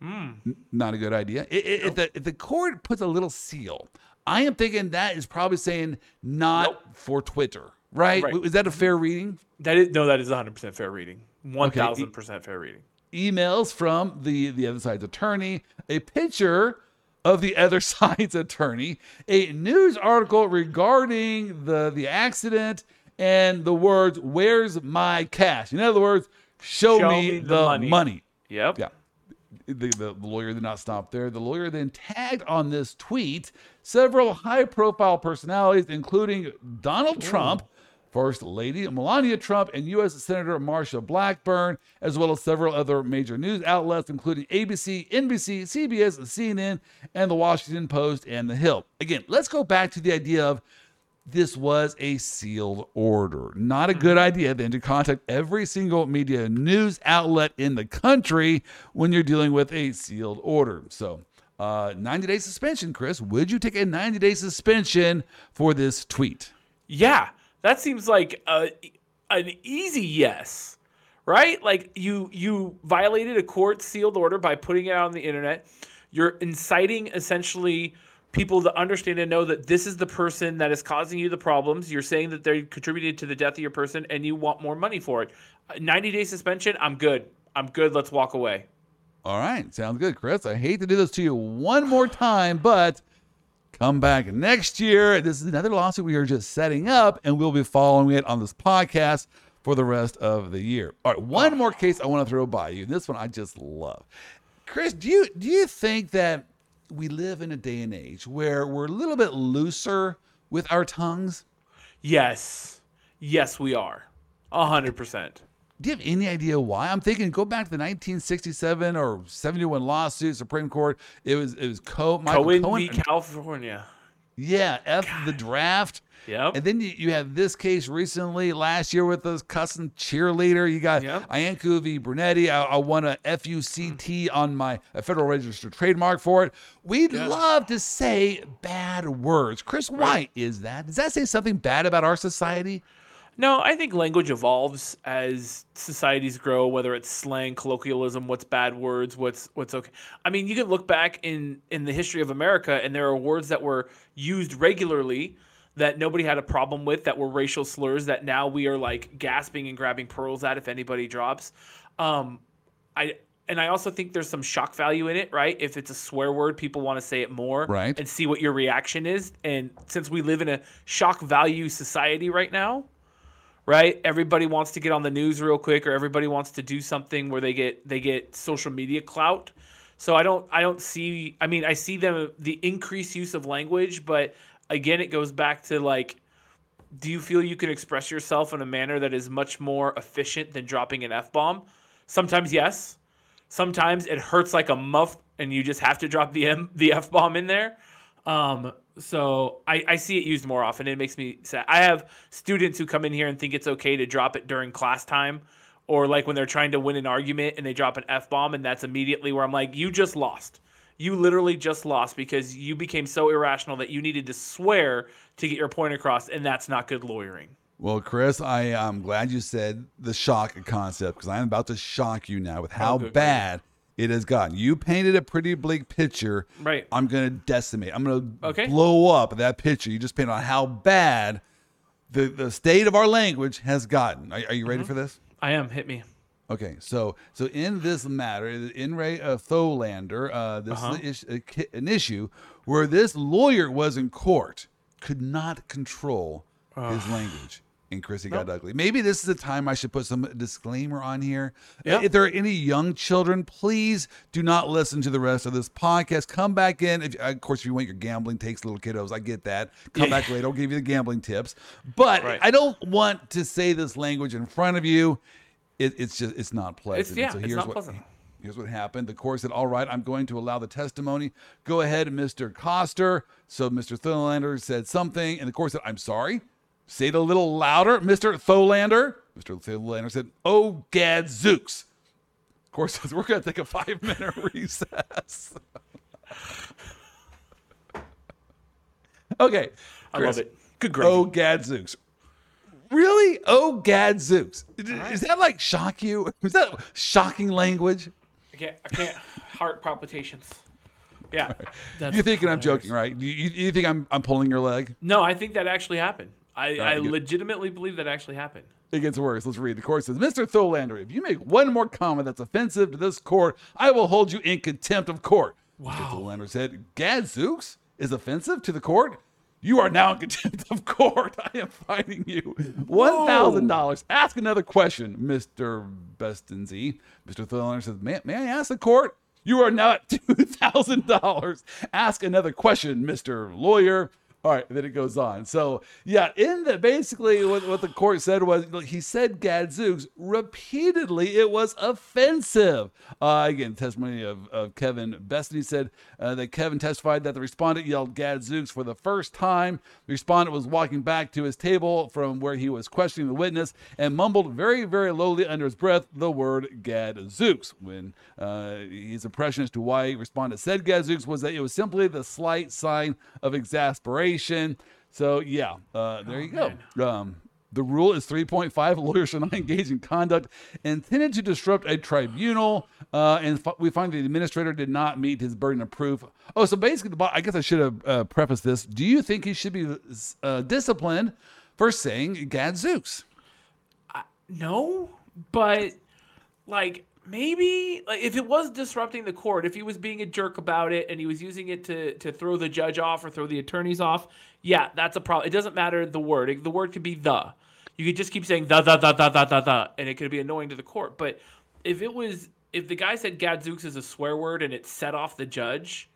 N- Not a good idea. I- I- If, the, if the court puts a little seal, I am thinking that is probably saying not for Twitter, right? Right. Is that a fair reading? That is no, that is 100% fair reading. 1000% fair reading. Emails from the the other side's attorney, a picture of the other side's attorney, a news article regarding the the accident, and the words "Where's my cash?" In other words, show, Show me, me the, the money. money. Yep. Yeah. The, the, the lawyer did not stop there. The lawyer then tagged on this tweet several high profile personalities, including Donald Trump, First Lady Melania Trump, and U.S. Senator Marsha Blackburn, as well as several other major news outlets, including ABC, NBC, CBS, CNN, and the Washington Post and The Hill. Again, let's go back to the idea of this was a sealed order. Not a good idea then to contact every single media news outlet in the country when you're dealing with a sealed order. So, uh, 90 day suspension, Chris. Would you take a 90 day suspension for this tweet? Yeah. That seems like a, an easy yes, right? Like you you violated a court sealed order by putting it out on the internet. You're inciting essentially people to understand and know that this is the person that is causing you the problems. You're saying that they contributed to the death of your person and you want more money for it. Uh, 90 day suspension, I'm good. I'm good. Let's walk away. All right, sounds good, Chris. I hate to do this to you one more time, but come back next year. This is another lawsuit we are just setting up, and we'll be following it on this podcast for the rest of the year. All right, one more case I want to throw by you. This one I just love. Chris, do you do you think that we live in a day and age where we're a little bit looser with our tongues? Yes. Yes, we are. A hundred percent. Do you have any idea why? I'm thinking go back to the 1967 or 71 lawsuit, Supreme Court. It was it was Co- Michael Cohen Cohen. v. California. Yeah, F the draft. Yep. And then you, you have this case recently last year with this cussing cheerleader. You got Yep. Iancu v. Brunetti. I, I want a FUCT mm. on my federal Register trademark for it. We'd Yeah. love to say bad words. Chris, why is that? Does that say something bad about our society? No, I think language evolves as societies grow, whether it's slang, colloquialism, what's bad words, what's what's okay. I mean, you can look back in in the history of America and there are words that were used regularly that nobody had a problem with that were racial slurs that now we are like gasping and grabbing pearls at if anybody drops. Um I and I also think there's some shock value in it, right? If it's a swear word, people want to say it more Right. and see what your reaction is. And since we live in a shock value society right now, right? Everybody wants to get on the news real quick, or everybody wants to do something where they get they get social media clout. So I don't I don't see. I mean, I see them the increased use of language, but again, it goes back to like, do you feel you can express yourself in a manner that is much more efficient than dropping an f bomb? Sometimes yes. Sometimes it hurts like a muff, and you just have to drop the m the f bomb in there. Um, so I, I see it used more often. It makes me sad. I have students who come in here and think it's okay to drop it during class time, or like when they're trying to win an argument and they drop an f bomb, and that's immediately where I'm like, you just lost. You literally just lost because you became so irrational that you needed to swear to get your point across, and that's not good lawyering. Well, Chris, I am glad you said the shock concept because I'm about to shock you now with oh, how good, good. bad it has gotten. You painted a pretty bleak picture. Right. I'm going to decimate. I'm going to Okay. blow up that picture you just painted on how bad the, the state of our language has gotten. Are, are you Mm-hmm. ready for this? I am. Hit me. Okay, so so in this matter, in re uh, Tholander, uh, this Uh-huh. is a, an issue where this lawyer was in court, could not control his language, and Chrissy got ugly. Maybe this is the time I should put some disclaimer on here. Yeah. If there are any young children, please do not listen to the rest of this podcast. Come back in. If, of course, if you want your gambling takes, little kiddos, I get that. Come back later. I'll give you the gambling tips. But Right. I don't want to say this language in front of you. It, it's just it's not pleasant. yeah, so it's here's not what, pleasant. Here's what happened. The court said, "All right, I'm going to allow the testimony. Go ahead, Mr. Coster." So Mr. Tholander said something, and the court said, "I'm sorry. Say it a little louder, Mr. Tholander." Mr. Tholander said, "Oh, gadzooks." Of course, we're going to take a five minute recess. okay. I love it. Good gravy. Oh, gadzooks. Really? Oh, gadzooks. Does that like shock you? Is that shocking language? I can't. I can't. Heart palpitations. Yeah. That's You're thinking I'm joking, right? You, you, you think I'm, I'm pulling your leg? No, I think that actually happened. I, I legitimately believe that actually happened. It gets worse. Let's read. The court says, Mr. Tholander, if you make one more comment that's offensive to this court, I will hold you in contempt of court. Mr. Tholander said, Gadzooks is offensive to the court? You are now in contempt of court. I am fining you $1,000. Ask another question, Mr. Bestenzy. Mr. Tholander says, may, may I ask the court? You are now at $2,000. Ask another question, Mr. Lawyer. All right, then it goes on. So yeah, in the basically what, what the court said was he said gadzooks repeatedly. It was offensive. Uh, again, testimony of, of Kevin Bestany said uh, that Kevin testified that the respondent yelled gadzooks for the first time. The respondent was walking back to his table from where he was questioning the witness and mumbled very, very lowly under his breath the word gadzooks. When uh, his impression as to why respondent said gadzooks was that it was simply the slight sign of exasperation. So yeah, uh, there you go. Um, The rule is 3.5. Lawyers shall not engage in conduct intended to disrupt a tribunal. Uh, and f- we find the administrator did not meet his burden of proof. Oh, so basically, I guess I should have uh, prefaced this. Do you think he should be uh, disciplined for saying gadzooks? No, but like maybe like if it was disrupting the court, if he was being a jerk about it and he was using it to to throw the judge off or throw the attorneys off, yeah, that's a problem. It doesn't matter the word. The word could be the. You could just keep saying the the the the the the, the and it could be annoying to the court. But if it was if the guy said gadzooks is a swear word and it set off the judge,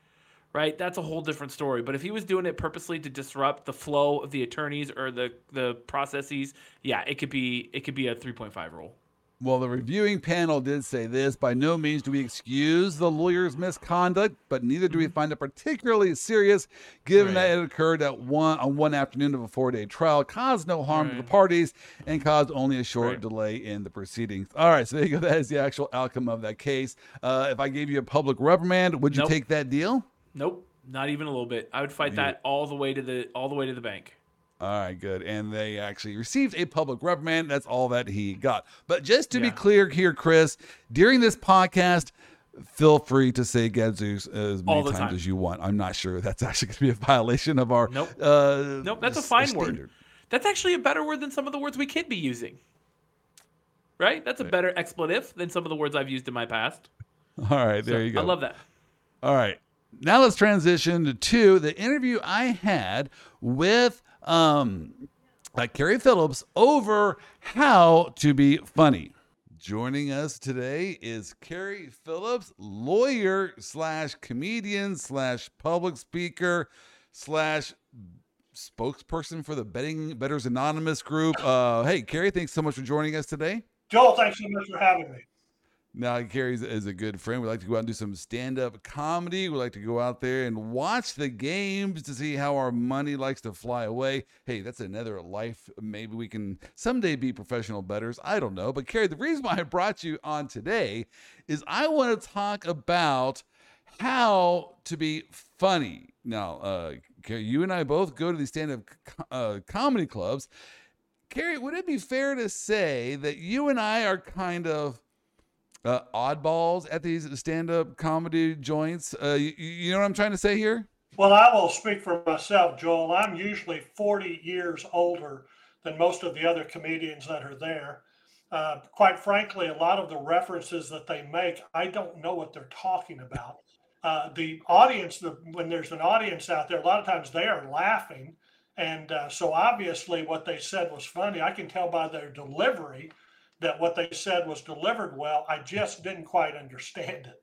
right? That's a whole different story. But if he was doing it purposely to disrupt the flow of the attorneys or the the processes, yeah, it could be it could be a 3.5 rule. Well, the reviewing panel did say this. By no means do we excuse the lawyer's misconduct, but neither do we find it particularly serious, given right. that it occurred at one on one afternoon of a four-day trial, caused no harm right. to the parties, and caused only a short right. delay in the proceedings. All right, so there you go. That is the actual outcome of that case. Uh, if I gave you a public reprimand, would you nope. take that deal? Nope, not even a little bit. I would fight that all the way to the all the way to the bank. All right, good. And they actually received a public reprimand. That's all that he got. But just to yeah. be clear here, Chris, during this podcast, feel free to say gadzooks as many times time. as you want. I'm not sure that's actually going to be a violation of our. Nope. Uh, nope. That's a fine word. That's actually a better word than some of the words we could be using. Right? That's a better expletive than some of the words I've used in my past. All right, there so, you go. I love that. All right. Now let's transition to the interview I had with um, uh, Carrie Phillips over how to be funny. Joining us today is Carrie Phillips, lawyer slash comedian slash public speaker slash spokesperson for the Betting Betters Anonymous group. Uh, hey, Carrie, thanks so much for joining us today. Joel, thanks so much for having me. Now, Carrie is a good friend. We like to go out and do some stand up comedy. We like to go out there and watch the games to see how our money likes to fly away. Hey, that's another life. Maybe we can someday be professional betters. I don't know. But, Carrie, the reason why I brought you on today is I want to talk about how to be funny. Now, uh, Carrie, you and I both go to these stand up uh, comedy clubs. Carrie, would it be fair to say that you and I are kind of uh, oddballs at these stand-up comedy joints. Uh, you, you, know what I'm trying to say here? Well, I will speak for myself, Joel. I'm usually 40 years older than most of the other comedians that are there. Uh, quite frankly, a lot of the references that they make, I don't know what they're talking about. Uh, the audience, the, when there's an audience out there, a lot of times they are laughing. And uh, so obviously, what they said was funny. I can tell by their delivery that what they said was delivered well. I just didn't quite understand it.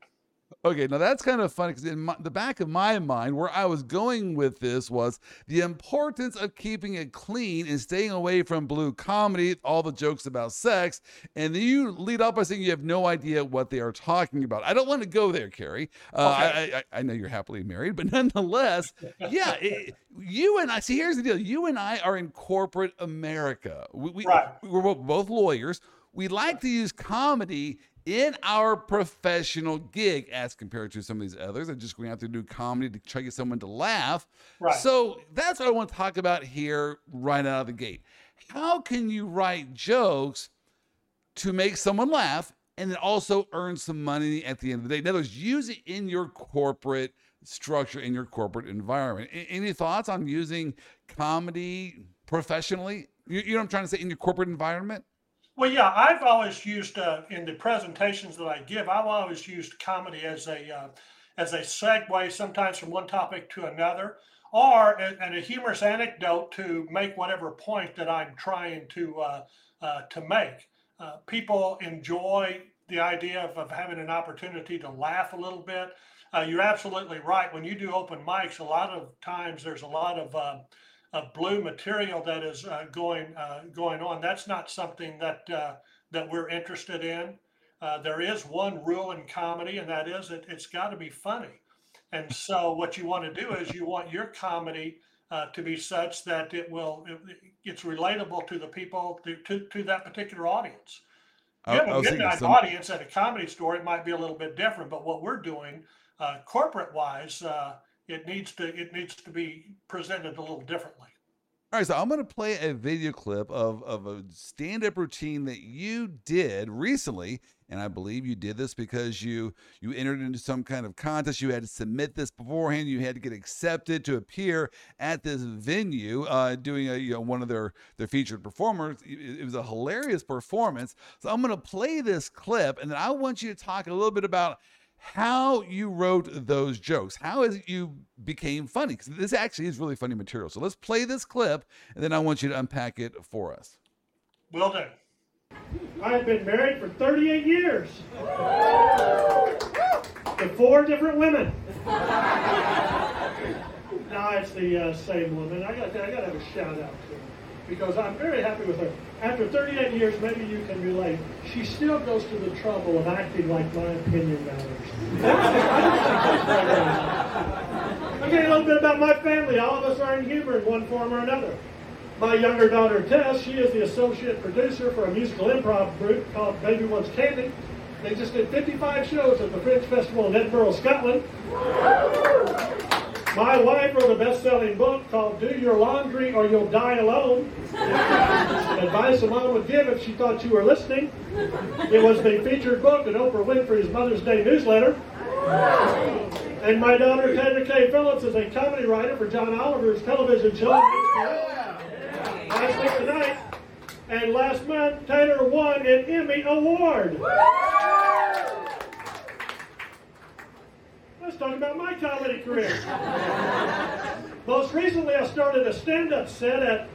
Okay, now that's kind of funny because in my, the back of my mind, where I was going with this was the importance of keeping it clean and staying away from blue comedy, all the jokes about sex, and then you lead up by saying you have no idea what they are talking about. I don't want to go there, Carrie. Uh, okay. I, I, I, know you're happily married, but nonetheless, yeah, it, you and I see. Here's the deal: you and I are in corporate America. We, we, right. We're both lawyers we like to use comedy in our professional gig as compared to some of these others that just going out to do comedy to try to get someone to laugh. Right. So that's what I want to talk about here right out of the gate. How can you write jokes to make someone laugh and then also earn some money at the end of the day? In other words, use it in your corporate structure, in your corporate environment. Any thoughts on using comedy professionally? You know what I'm trying to say in your corporate environment? Well, yeah, I've always used uh, in the presentations that I give, I've always used comedy as a uh, as a segue, sometimes from one topic to another, or and a humorous anecdote to make whatever point that I'm trying to uh, uh to make. Uh, people enjoy the idea of, of having an opportunity to laugh a little bit. Uh, you're absolutely right. When you do open mics, a lot of times there's a lot of of blue material that is uh, going uh, going on. That's not something that uh, that we're interested in. Uh, there is one rule in comedy, and that is it, it's got to be funny. And so, what you want to do is you want your comedy uh, to be such that it will it, it's relatable to the people to, to, to that particular audience. You have a midnight some... audience at a comedy store; it might be a little bit different. But what we're doing, uh, corporate wise it needs to it needs to be presented a little differently. All right, so I'm going to play a video clip of, of a stand up routine that you did recently. And I believe you did this because you you entered into some kind of contest. You had to submit this beforehand. You had to get accepted to appear at this venue, uh, doing a you know one of their their featured performers. It, it was a hilarious performance. So I'm going to play this clip, and then I want you to talk a little bit about how you wrote those jokes. How is it you became funny? Because this actually is really funny material. So let's play this clip, and then I want you to unpack it for us. Will do. I've been married for 38 years to four different women. now it's the uh, same woman. I got I got to have a shout out to her because I'm very happy with her. After 38 years, maybe you can relate. She still goes to the trouble of acting like my opinion matters. okay, a little bit about my family. All of us are in humor in one form or another. My younger daughter Tess, she is the associate producer for a musical improv group called Baby Wants Candy. They just did 55 shows at the Fringe Festival in Edinburgh, Scotland. My wife wrote a best-selling book called Do Your Laundry or You'll Die Alone. Advice a mom would give if she thought you were listening. It was the featured book in Oprah Winfrey's Mother's Day newsletter. And my daughter Taylor K. Phillips is a comedy writer for John Oliver's television show. Last week tonight. And last month, Taylor won an Emmy Award. Let's talk about my comedy career. Most recently, I started a stand-up set at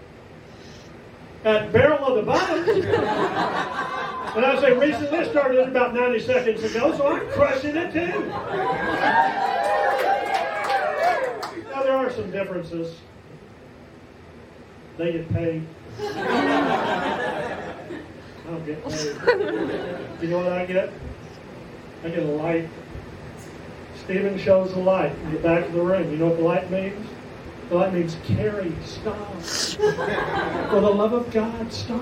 at Barrel of the Bottom. and I say recently, I started it about 90 seconds ago, so I'm crushing it too. Now, there are some differences. They get paid. I don't get paid. You know what I get? I get a light. Steven shows the light in the back of the room. You know what the light means? The light means Carrie, stop. For the love of God, stop.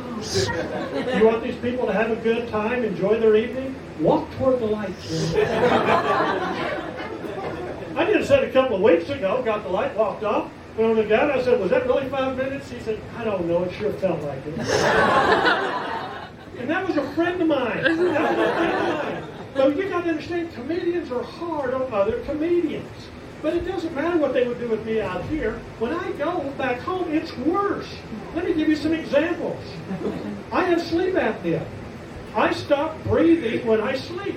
You want these people to have a good time, enjoy their evening? Walk toward the light. I did a set a couple of weeks ago, got the light, walked off, went on the gun. I said, Was that really five minutes? He said, I don't know. It sure felt like it. and that was a friend of mine. So you got to understand, comedians are hard on other comedians. But it doesn't matter what they would do with me out here. When I go back home, it's worse. Let me give you some examples. I have sleep apnea. I stop breathing when I sleep.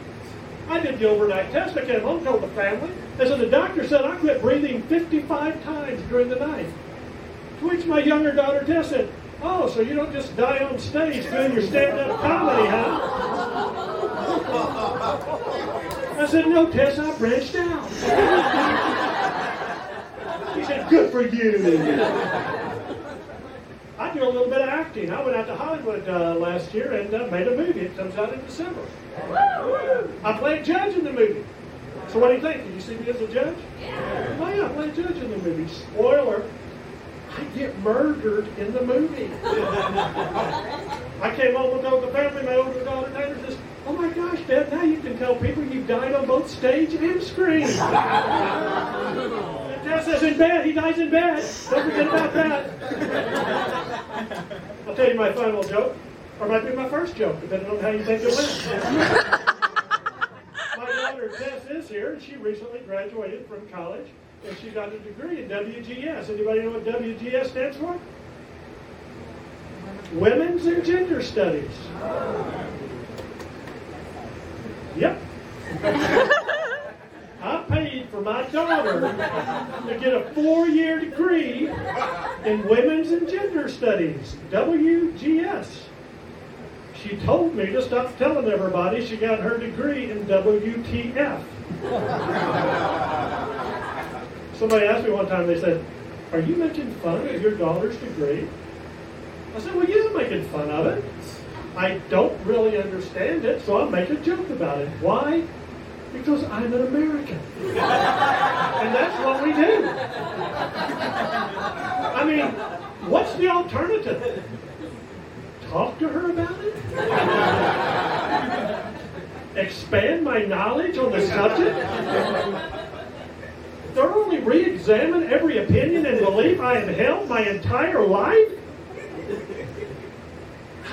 I did the overnight test. I came home, told the family. And so the doctor said I quit breathing 55 times during the night. To which my younger daughter Tess said, Oh, so you don't just die on stage doing your stand-up comedy, huh? I said, no, Tess, I branched out. She said, good for you. I do a little bit of acting. I went out to Hollywood uh, last year and uh, made a movie. It comes out in December. I played judge in the movie. So what do you think? Did you see me as a judge? Yeah. Oh yeah, I played judge in the movie. Spoiler, I get murdered in the movie. I came home and told the family, my older daughter Taylor says, Oh my gosh, Dad, now you can tell people you've died on both stage and screen. and Dad says in bed, he dies in bed. Don't forget about that. I'll tell you my final joke, or might be my first joke, depending on how you think it went. my daughter Tess is here, and she recently graduated from college and she got a degree in WGS. Anybody know what WGS stands for? Women's and Gender Studies. Yep. I paid for my daughter to get a four-year degree in Women's and Gender Studies, WGS. She told me to stop telling everybody she got her degree in WTF. Somebody asked me one time, they said, Are you making fun of your daughter's degree? I said, Well, I'm making fun of it. I don't really understand it, so I'll make a joke about it. Why? Because I'm an American. and that's what we do. I mean, what's the alternative? Talk to her about it? Expand my knowledge on the subject? thoroughly re examine every opinion and belief I have held my entire life?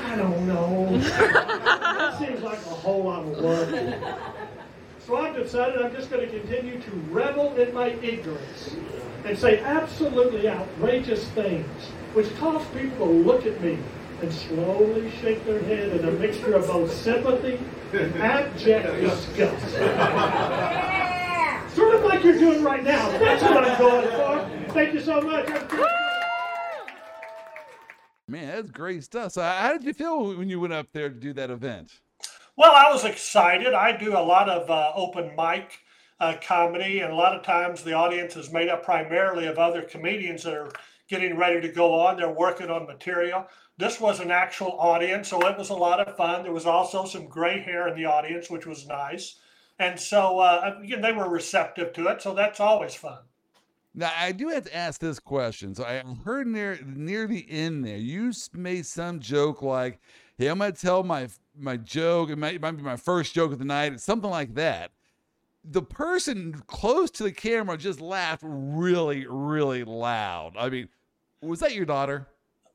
I don't know. that seems like a whole lot of work. So I've decided I'm just going to continue to revel in my ignorance and say absolutely outrageous things, which cause people to look at me and slowly shake their head in a mixture of both sympathy and abject disgust. Sort of like you're doing right now. That's what I'm going for. Thank you so much. Man, that's great stuff. So, how did you feel when you went up there to do that event? Well, I was excited. I do a lot of uh, open mic uh, comedy, and a lot of times the audience is made up primarily of other comedians that are getting ready to go on. They're working on material. This was an actual audience, so it was a lot of fun. There was also some gray hair in the audience, which was nice. And so, uh, again, they were receptive to it, so that's always fun. Now I do have to ask this question. So I heard near near the end there, you made some joke like, "Hey, I'm gonna tell my my joke. It might, it might be my first joke of the night. Something like that." The person close to the camera just laughed really, really loud. I mean, was that your daughter?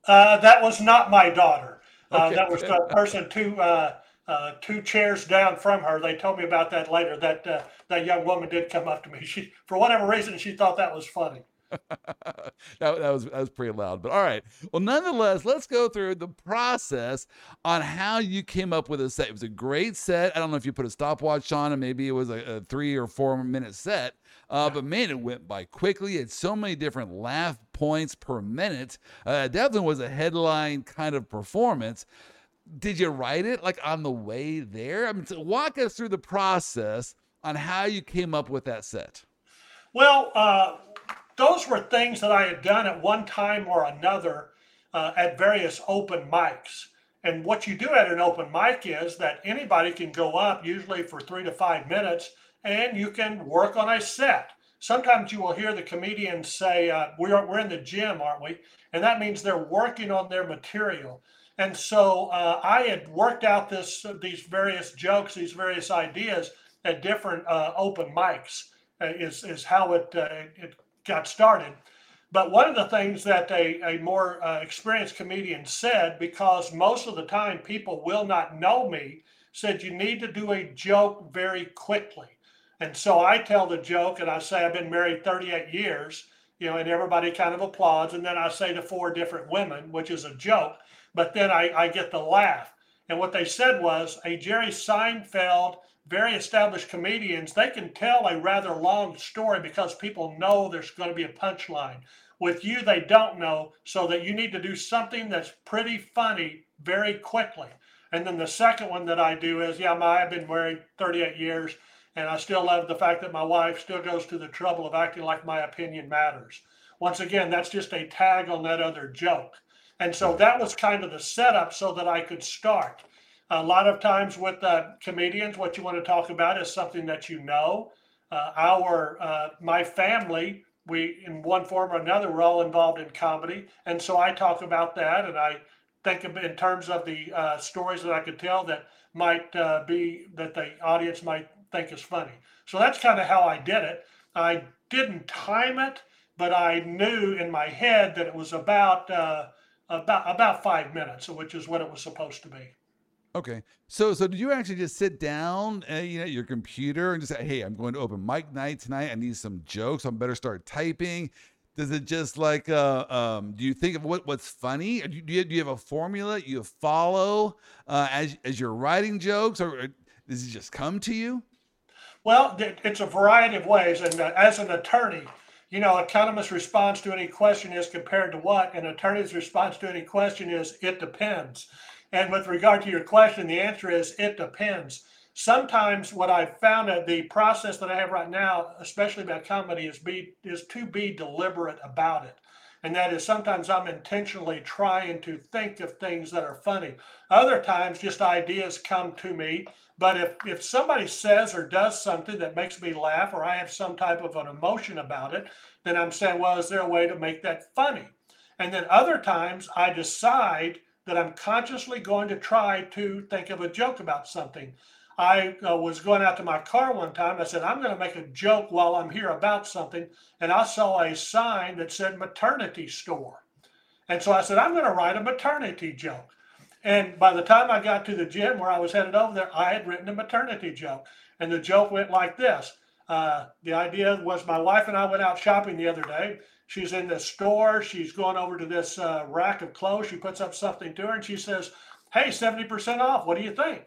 Uh, that was not my daughter. Uh. That was the person two uh, uh, two chairs down from her. They told me about that later. That uh, that young woman did come up to me. She, for whatever reason, she thought that was funny. that, that was that was pretty loud. But all right. Well, nonetheless, let's go through the process on how you came up with a set. It was a great set. I don't know if you put a stopwatch on, and maybe it was a, a three or four minute set. Uh, but man, it went by quickly. Had so many different laugh points per minute. Uh, definitely was a headline kind of performance. Did you write it like on the way there? I mean, walk us through the process on how you came up with that set. Well, uh, those were things that I had done at one time or another uh, at various open mics. And what you do at an open mic is that anybody can go up, usually for three to five minutes, and you can work on a set. Sometimes you will hear the comedians say, uh, we're, we're in the gym, aren't we? And that means they're working on their material. And so uh, I had worked out this these various jokes, these various ideas at different uh, open mics. Uh, is is how it uh, it got started. But one of the things that a, a more uh, experienced comedian said, because most of the time people will not know me, said you need to do a joke very quickly. And so I tell the joke and I say, I've been married 38 years, you know, and everybody kind of applauds. And then I say to four different women, which is a joke, but then I, I get the laugh. And what they said was a Jerry Seinfeld very established comedians, they can tell a rather long story because people know there's going to be a punchline. With you, they don't know, so that you need to do something that's pretty funny very quickly. And then the second one that I do is, yeah, my, I've been married 38 years, and I still love the fact that my wife still goes to the trouble of acting like my opinion matters. Once again, that's just a tag on that other joke. And so that was kind of the setup so that I could start. A lot of times with uh, comedians, what you want to talk about is something that you know. Uh, our uh, my family, we in one form or another, we're all involved in comedy, and so I talk about that, and I think in terms of the uh, stories that I could tell that might uh, be that the audience might think is funny. So that's kind of how I did it. I didn't time it, but I knew in my head that it was about uh, about about five minutes, which is what it was supposed to be. Okay. So so did you actually just sit down at, you know, your computer and just say, "Hey, I'm going to open mic night tonight. I need some jokes. I'm better start typing." Does it just like uh, um, do you think of what what's funny? Do you, do you have a formula you follow uh, as as you're writing jokes, or does it just come to you? Well, it's a variety of ways, and uh, as an attorney, you know, economist's response to any question is compared to what, an attorney's response to any question is it depends. And with regard to your question, the answer is it depends. Sometimes what I've found that the process that I have right now, especially about comedy, is be is to be deliberate about it. And that is sometimes I'm intentionally trying to think of things that are funny. Other times just ideas come to me. But if, if somebody says or does something that makes me laugh or I have some type of an emotion about it, then I'm saying, well, is there a way to make that funny? And then other times I decide that I'm consciously going to try to think of a joke about something. I uh, was going out to my car one time. I said, I'm going to make a joke while I'm here about something. And I saw a sign that said maternity store. And so I said, I'm going to write a maternity joke. And by the time I got to the gym where I was headed over there, I had written a maternity joke. And the joke went like this. Uh, the idea was my wife and I went out shopping the other day. She's in the store. She's going over to this uh, rack of clothes. She puts up something to her and she says, Hey, 70% off. What do you think?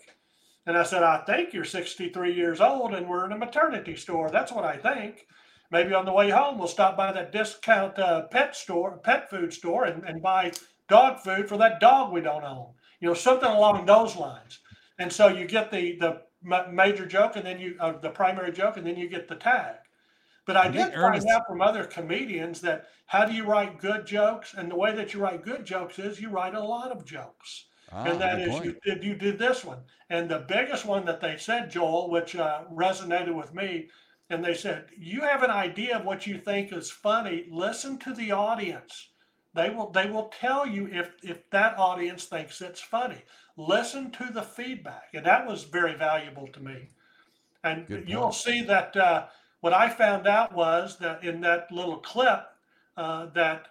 And I said, I think you're 63 years old and we're in a maternity store. That's what I think. Maybe on the way home, we'll stop by that discount uh, pet store, pet food store, and, and buy dog food for that dog we don't own. You know, something along those lines. And so you get the the major joke, and then you uh, the primary joke, and then you get the tag. But I did find out from other comedians that how do you write good jokes? And the way that you write good jokes is you write a lot of jokes. Ah, and that is you did you did this one. And the biggest one that they said, Joel, which uh, resonated with me, and they said, you have an idea of what you think is funny. Listen to the audience. They will they will tell you if if that audience thinks it's funny. Listen to the feedback, and that was very valuable to me. And you'll see that uh, what I found out was that in that little clip uh, that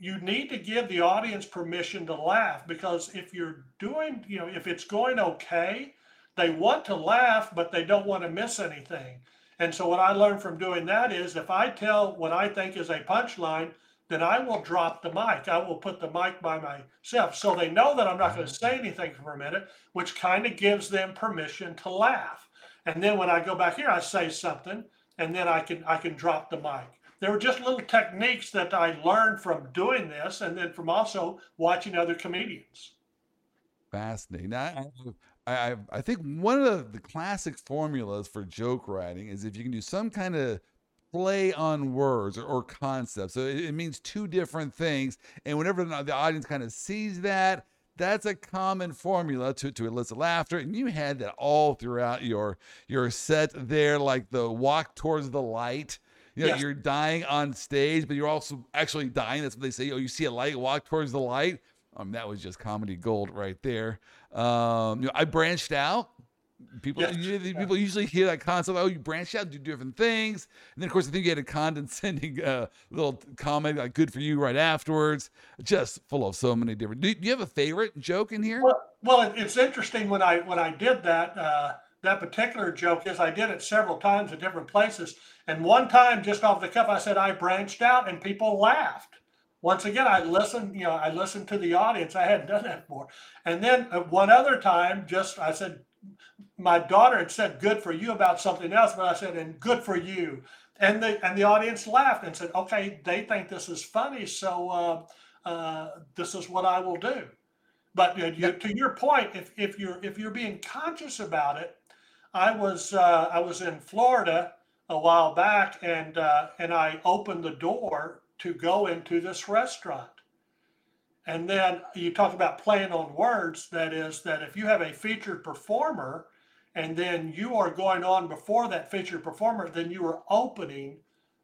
you need to give the audience permission to laugh because if you're doing, you know, if it's going okay, they want to laugh, but they don't want to miss anything. And so what I learned from doing that is if I tell what I think is a punchline, then I will drop the mic. I will put the mic by myself. So they know that I'm not going to mm-hmm. say anything for a minute, which kind of gives them permission to laugh. And then when I go back here, I say something, and then I can I can drop the mic there were just little techniques that I learned from doing this and then from also watching other comedians. Fascinating. I, I, I think one of the classic formulas for joke writing is if you can do some kind of play on words or, or concepts. So it, it, means two different things. And whenever the audience kind of sees that, that's a common formula to, to elicit laughter. And you had that all throughout your your set there, like the walk towards the light you know, yes. you're dying on stage, but you're also actually dying. That's what they say. Oh, you see a light, walk towards the light. Um, that was just comedy gold right there. Um, you know, I branched out. People, yes. you, people usually hear that concept. Oh, you branch out, do different things, and then of course I think you had a condescending uh, little comment like "good for you" right afterwards. Just full of so many different. Do, do you have a favorite joke in here? Well, well, it's interesting when I when I did that. Uh, that particular joke is I did it several times at different places. And one time, just off the cuff, I said I branched out, and people laughed. Once again, I listened. You know, I listened to the audience. I hadn't done that before. And then uh, one other time, just I said, my daughter had said "good for you" about something else, but I said "and good for you," and the and the audience laughed and said, "Okay, they think this is funny, so uh, uh, this is what I will do." But you know, to your point, if, if you're if you're being conscious about it, I was uh, I was in Florida a while back, and uh, and I opened the door to go into this restaurant. And then you talk about playing on words. That is that if you have a featured performer, and then you are going on before that featured performer, then you are opening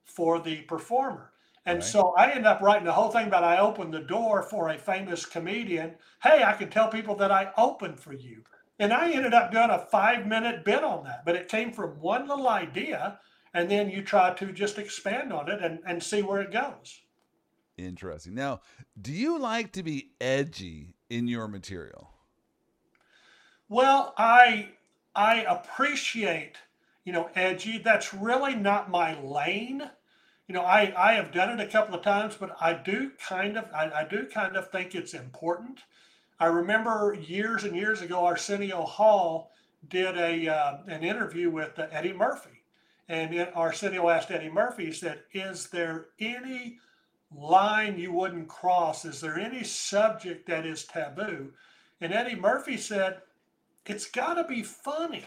for the performer. And right. so I ended up writing the whole thing about I opened the door for a famous comedian. Hey, I can tell people that I opened for you. And I ended up doing a five minute bit on that, but it came from one little idea. And then you try to just expand on it and, and see where it goes. Interesting. Now, do you like to be edgy in your material? Well, I I appreciate, you know, edgy. That's really not my lane. You know, I, I have done it a couple of times, but I do kind of I, I do kind of think it's important. I remember years and years ago, Arsenio Hall did a uh, an interview with uh, Eddie Murphy, and it, Arsenio asked Eddie Murphy, he said, "Is there any line you wouldn't cross? Is there any subject that is taboo?" And Eddie Murphy said, "It's got to be funny."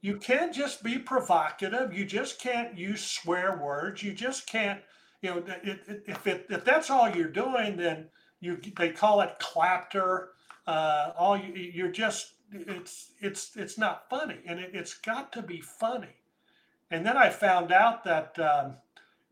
You can't just be provocative. You just can't use swear words. You just can't, you know, it, it, if it, if that's all you're doing, then you they call it clapter. Uh, all you, you're just it's it's it's not funny, and it, has got to be funny. And then I found out that um,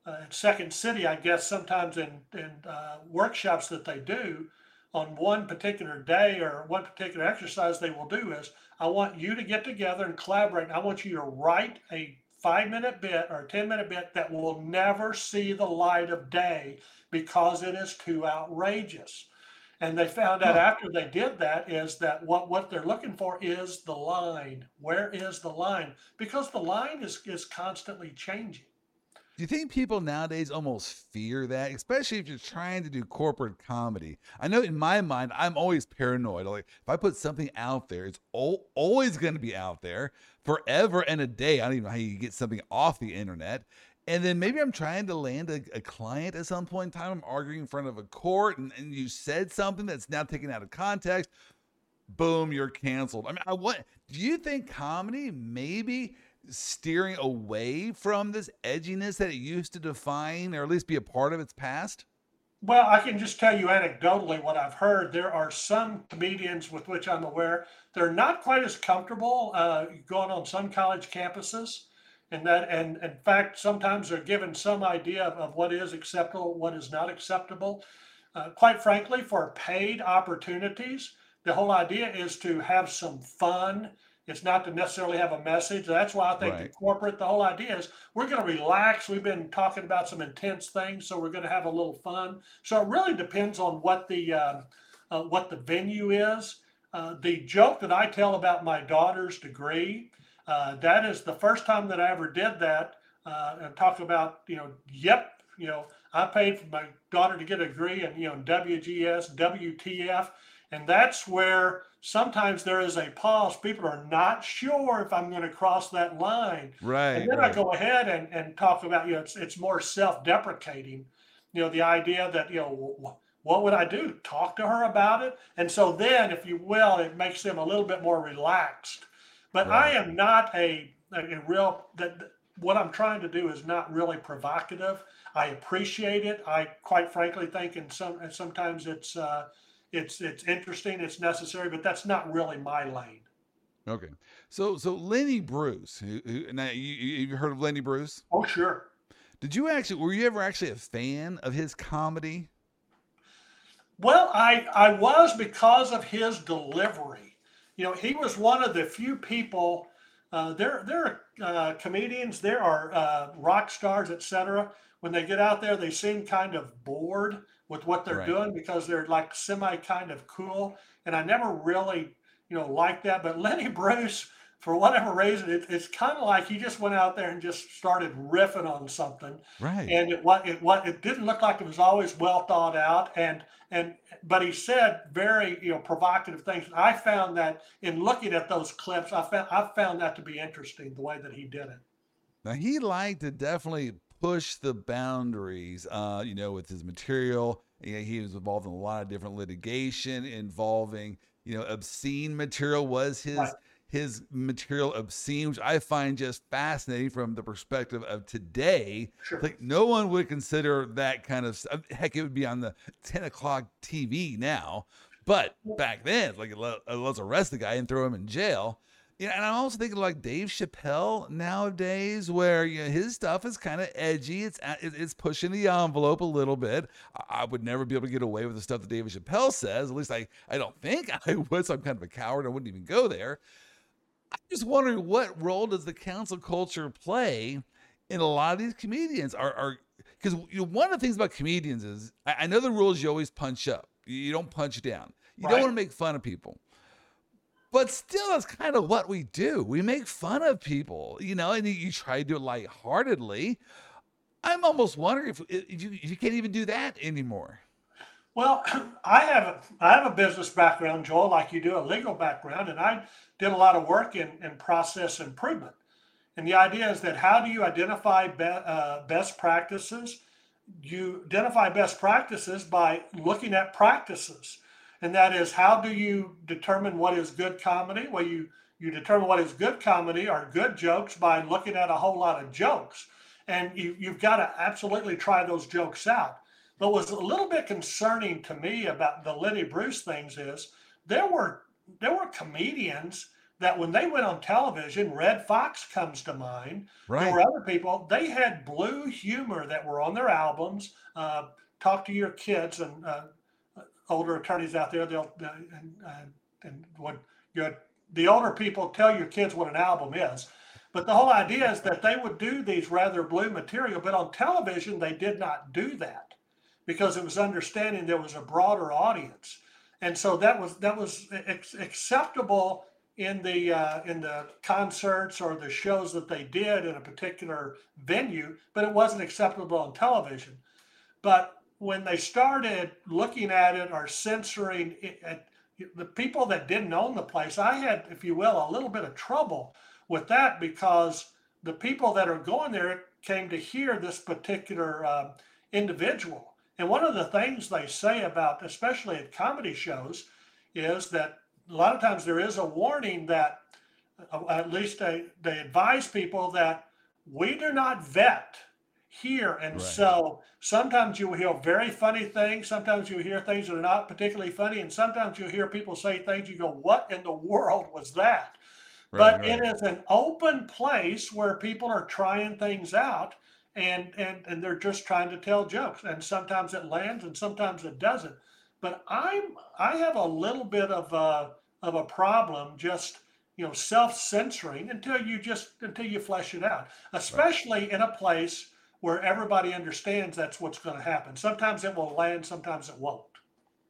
uh, Second City, I guess sometimes in in uh, workshops that they do, on one particular day or one particular exercise they will do is I want you to get together and collaborate. I want you to write a five minute bit or 10 minute bit that will never see the light of day because it is too outrageous. And they found out after they did that is that what, what they're looking for is the line. Where is the line? Because the line is, is constantly changing. Do you think people nowadays almost fear that, especially if you're trying to do corporate comedy? I know in my mind, I'm always paranoid. Like if I put something out there, it's al- always going to be out there forever and a day. I don't even know how you get something off the internet. And then maybe I'm trying to land a, a client at some point in time. I'm arguing in front of a court, and, and you said something that's now taken out of context. Boom, you're canceled. I mean, I what do you think comedy maybe steering away from this edginess that it used to define or at least be a part of its past? Well, I can just tell you anecdotally what I've heard. There are some comedians with which I'm aware they're not quite as comfortable uh, going on some college campuses, and that, and in fact, sometimes they're given some idea of, of what is acceptable, what is not acceptable. Uh, quite frankly, for paid opportunities, the whole idea is to have some fun. It's not to necessarily have a message. That's why I think the corporate, the whole idea is we're going to relax. We've been talking about some intense things, so we're going to have a little fun. So it really depends on what the uh, uh, what the venue is. Uh, the joke that I tell about my daughter's degree, uh, that is the first time that I ever did that, uh, and talk about you know, yep, you know, I paid for my daughter to get a degree in you know WGS, WTF, and that's where sometimes there is a pause. People are not sure if I'm going to cross that line. Right. And then I go ahead and, and talk about, you know, it's, it's more self deprecating, you know, the idea that, you know, what would I do? Talk to her about it? And so then, if you will, it makes them a little bit more relaxed. But I am not a, a, a real, that that- what I'm trying to do is not really provocative. I appreciate it. I quite frankly think, and some, and sometimes it's, uh, it's, it's interesting, it's necessary, but that's not really my lane. Okay. So so Lenny Bruce, who, who now you, you heard of Lenny Bruce? Oh, sure. Did you actually were you ever actually a fan of his comedy? Well, I I was because of his delivery. You know, he was one of the few people. Uh, there there are uh, comedians, there are uh, rock stars, etc. When they get out there, they seem kind of bored with what they're Right. doing because they're like semi kind of cool. And I never really, you know, liked that. But Lenny Bruce, for whatever reason, it, it's kind of like he just went out there and just started riffing on something Right. and it what it what it didn't look like it was always well thought out and and but he said very you know provocative things i found that in looking at those clips i found i found that to be interesting the way that he did it Now he liked to definitely push the boundaries, uh, you know, with his material. Yeah, he was involved in a lot of different litigation involving, you know, obscene material. Was his Right. his material obscene, which I find just fascinating from the perspective of today. sure Like no one would consider that kind of stuff. Heck, it would be on the ten o'clock TV now, but back then, like let- let's arrest the guy and throw him in jail. Yeah, and I'm also thinking like Dave Chappelle nowadays, where you know, his stuff is kind of edgy. It's it's pushing the envelope a little bit. I, would never be able to get away with the stuff that David Chappelle says. At least I I don't think I would. So I'm kind of a coward. I wouldn't even go there. I'm just wondering what role does the cancel culture play in a lot of these comedians? Are are because you know, one of the things about comedians is I, I know the rules you always punch up. You, you don't punch down. You don't want to make fun of people. But still, that's kind of what we do. We make fun of people, you know, and you, try to do it lightheartedly. I'm almost wondering if, if, you, if you can't even do that anymore. Well, I have a I have a business background, Joel, like you do, a legal background, and I did a lot of work in, in process improvement. And the idea is that how do you identify be, uh, best practices? You identify best practices by looking at practices, and that is how do you determine what is good comedy? Well, you you determine what is good comedy or good jokes by looking at a whole lot of jokes, and you you've got to absolutely try those jokes out. But what's a little bit concerning to me about the Lenny Bruce things is there were there were comedians that when they went on television, Redd Foxx comes to mind. There were other people. They had blue humor that were on their albums. Uh, Talk to your kids and uh, older attorneys out there, they'll and, and what the older people tell your kids what an album is. But the whole idea is that they would do these rather blue material, but on television they did not do that because it was understanding there was a broader audience, and so that was that was acceptable in the uh, in the concerts or the shows that they did in a particular venue, but it wasn't acceptable on television. But when they started looking at it or censoring it, at the people that didn't own the place, I had, if you will, a little bit of trouble with that because the people that are going there came to hear this particular uh, individual. And one of the things they say about, especially at comedy shows, is that a lot of times there is a warning that uh, at least they, they advise people that we do not vet here. And right. so sometimes you will hear very funny things. Sometimes you hear things that are not particularly funny. And sometimes you hear people say things you go, what in the world was that? Right, but right. it is an open place where people are trying things out and, and, and they're just trying to tell jokes. And sometimes it lands and sometimes it doesn't. But I'm I have a little bit of a, of a problem just you know self-censoring until you just until you flesh it out, especially in a place where everybody understands that's what's going to happen. Sometimes it will land, sometimes it won't.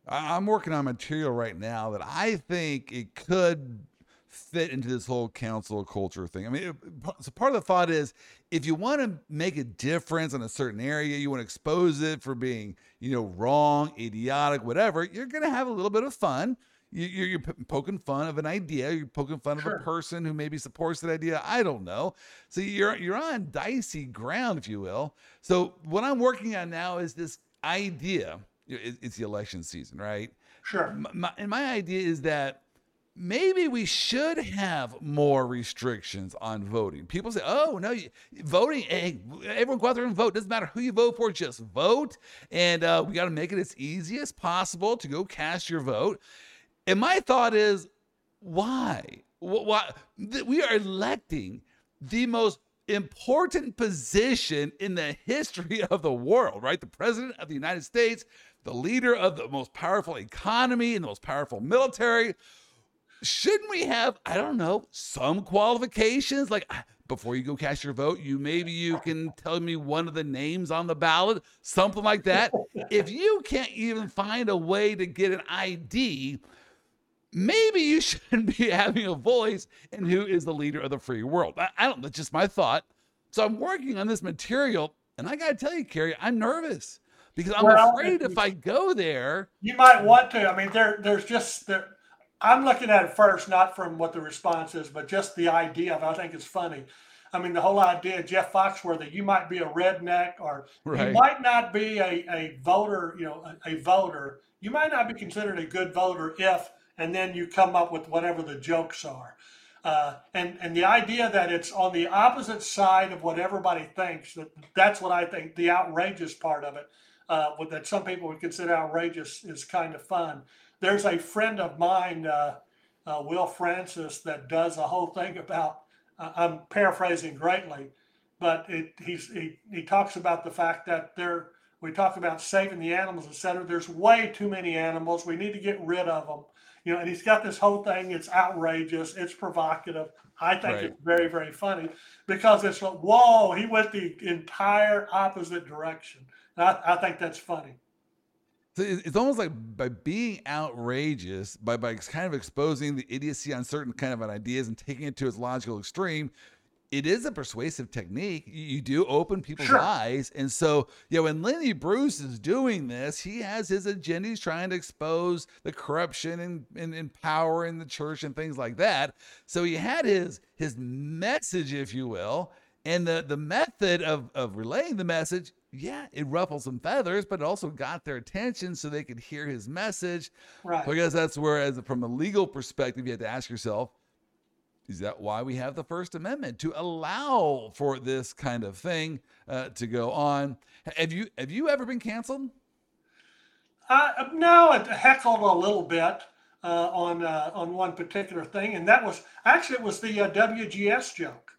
I'm working on material right now that I think it could fit into this whole cancel culture thing. I mean, so part of the thought is if you want to make a difference in a certain area, you want to expose it for being, you know, wrong, idiotic, whatever, you're going to have a little bit of fun. You're, you're poking fun of an idea. You're poking fun sure. of a person who maybe supports that idea. I don't know. So you're you're on dicey ground, if you will. So what I'm working on now is this idea. It's the election season, right? Sure. My, and my idea is that maybe we should have more restrictions on voting. People say, "Oh no, voting! Hey, everyone go out there and vote. Doesn't matter who you vote for, just vote." And uh, we got to make it as easy as possible to go cast your vote. And my thought is, why? Why we are electing the most important position in the history of the world, right? The president of the United States, the leader of the most powerful economy and the most powerful military shouldn't we have i don't know some qualifications like before you go cast your vote you maybe you can tell me one of the names on the ballot something like that if you can't even find a way to get an id maybe you shouldn't be having a voice in who is the leader of the free world i, I don't that's just my thought so i'm working on this material and i gotta tell you carrie i'm nervous because i'm well, afraid if i go there you might want to i mean there there's just there I'm looking at it first, not from what the response is, but just the idea of. I think it's funny. I mean, the whole idea, Jeff Foxworthy, you might be a redneck or right. you might not be a, a voter, you know, a, a, voter. You might not be considered a good voter if, and then you come up with whatever the jokes are. Uh, and, and the idea that it's on the opposite side of what everybody thinks, that that's what I think the outrageous part of it, uh, that some people would consider outrageous is kind of fun. There's a friend of mine, uh, uh, Will Francis, that does a whole thing about. I'm paraphrasing greatly, but it, he he talks about the fact that there. We talk about saving the animals, etc. There's way too many animals. We need to get rid of them. You know, and he's got this whole thing. It's outrageous. It's provocative. I think right. it's very, very funny because it's like, whoa, he went the entire opposite direction. I, I think that's funny. So it's almost like by being outrageous, by by kind of exposing the idiocy on certain kind of ideas and taking it to its logical extreme, it is a persuasive technique. You do open people's sure. eyes. And so, you know, when Lenny Bruce is doing this, he has his agenda. He's trying to expose the corruption and, and, and power in the church and things like that. So he had his his message, if you will. And the, the method of, of relaying the message yeah, it ruffled some feathers, but it also got their attention so they could hear his message. Right. So I guess that's where, as from a legal perspective, you have to ask yourself, is that why we have the First Amendment to allow for this kind of thing uh, to go on? Have you have you ever been canceled? Uh, no, it heckled a little bit uh, on uh, on one particular thing, and that was actually it was the uh, WGS joke.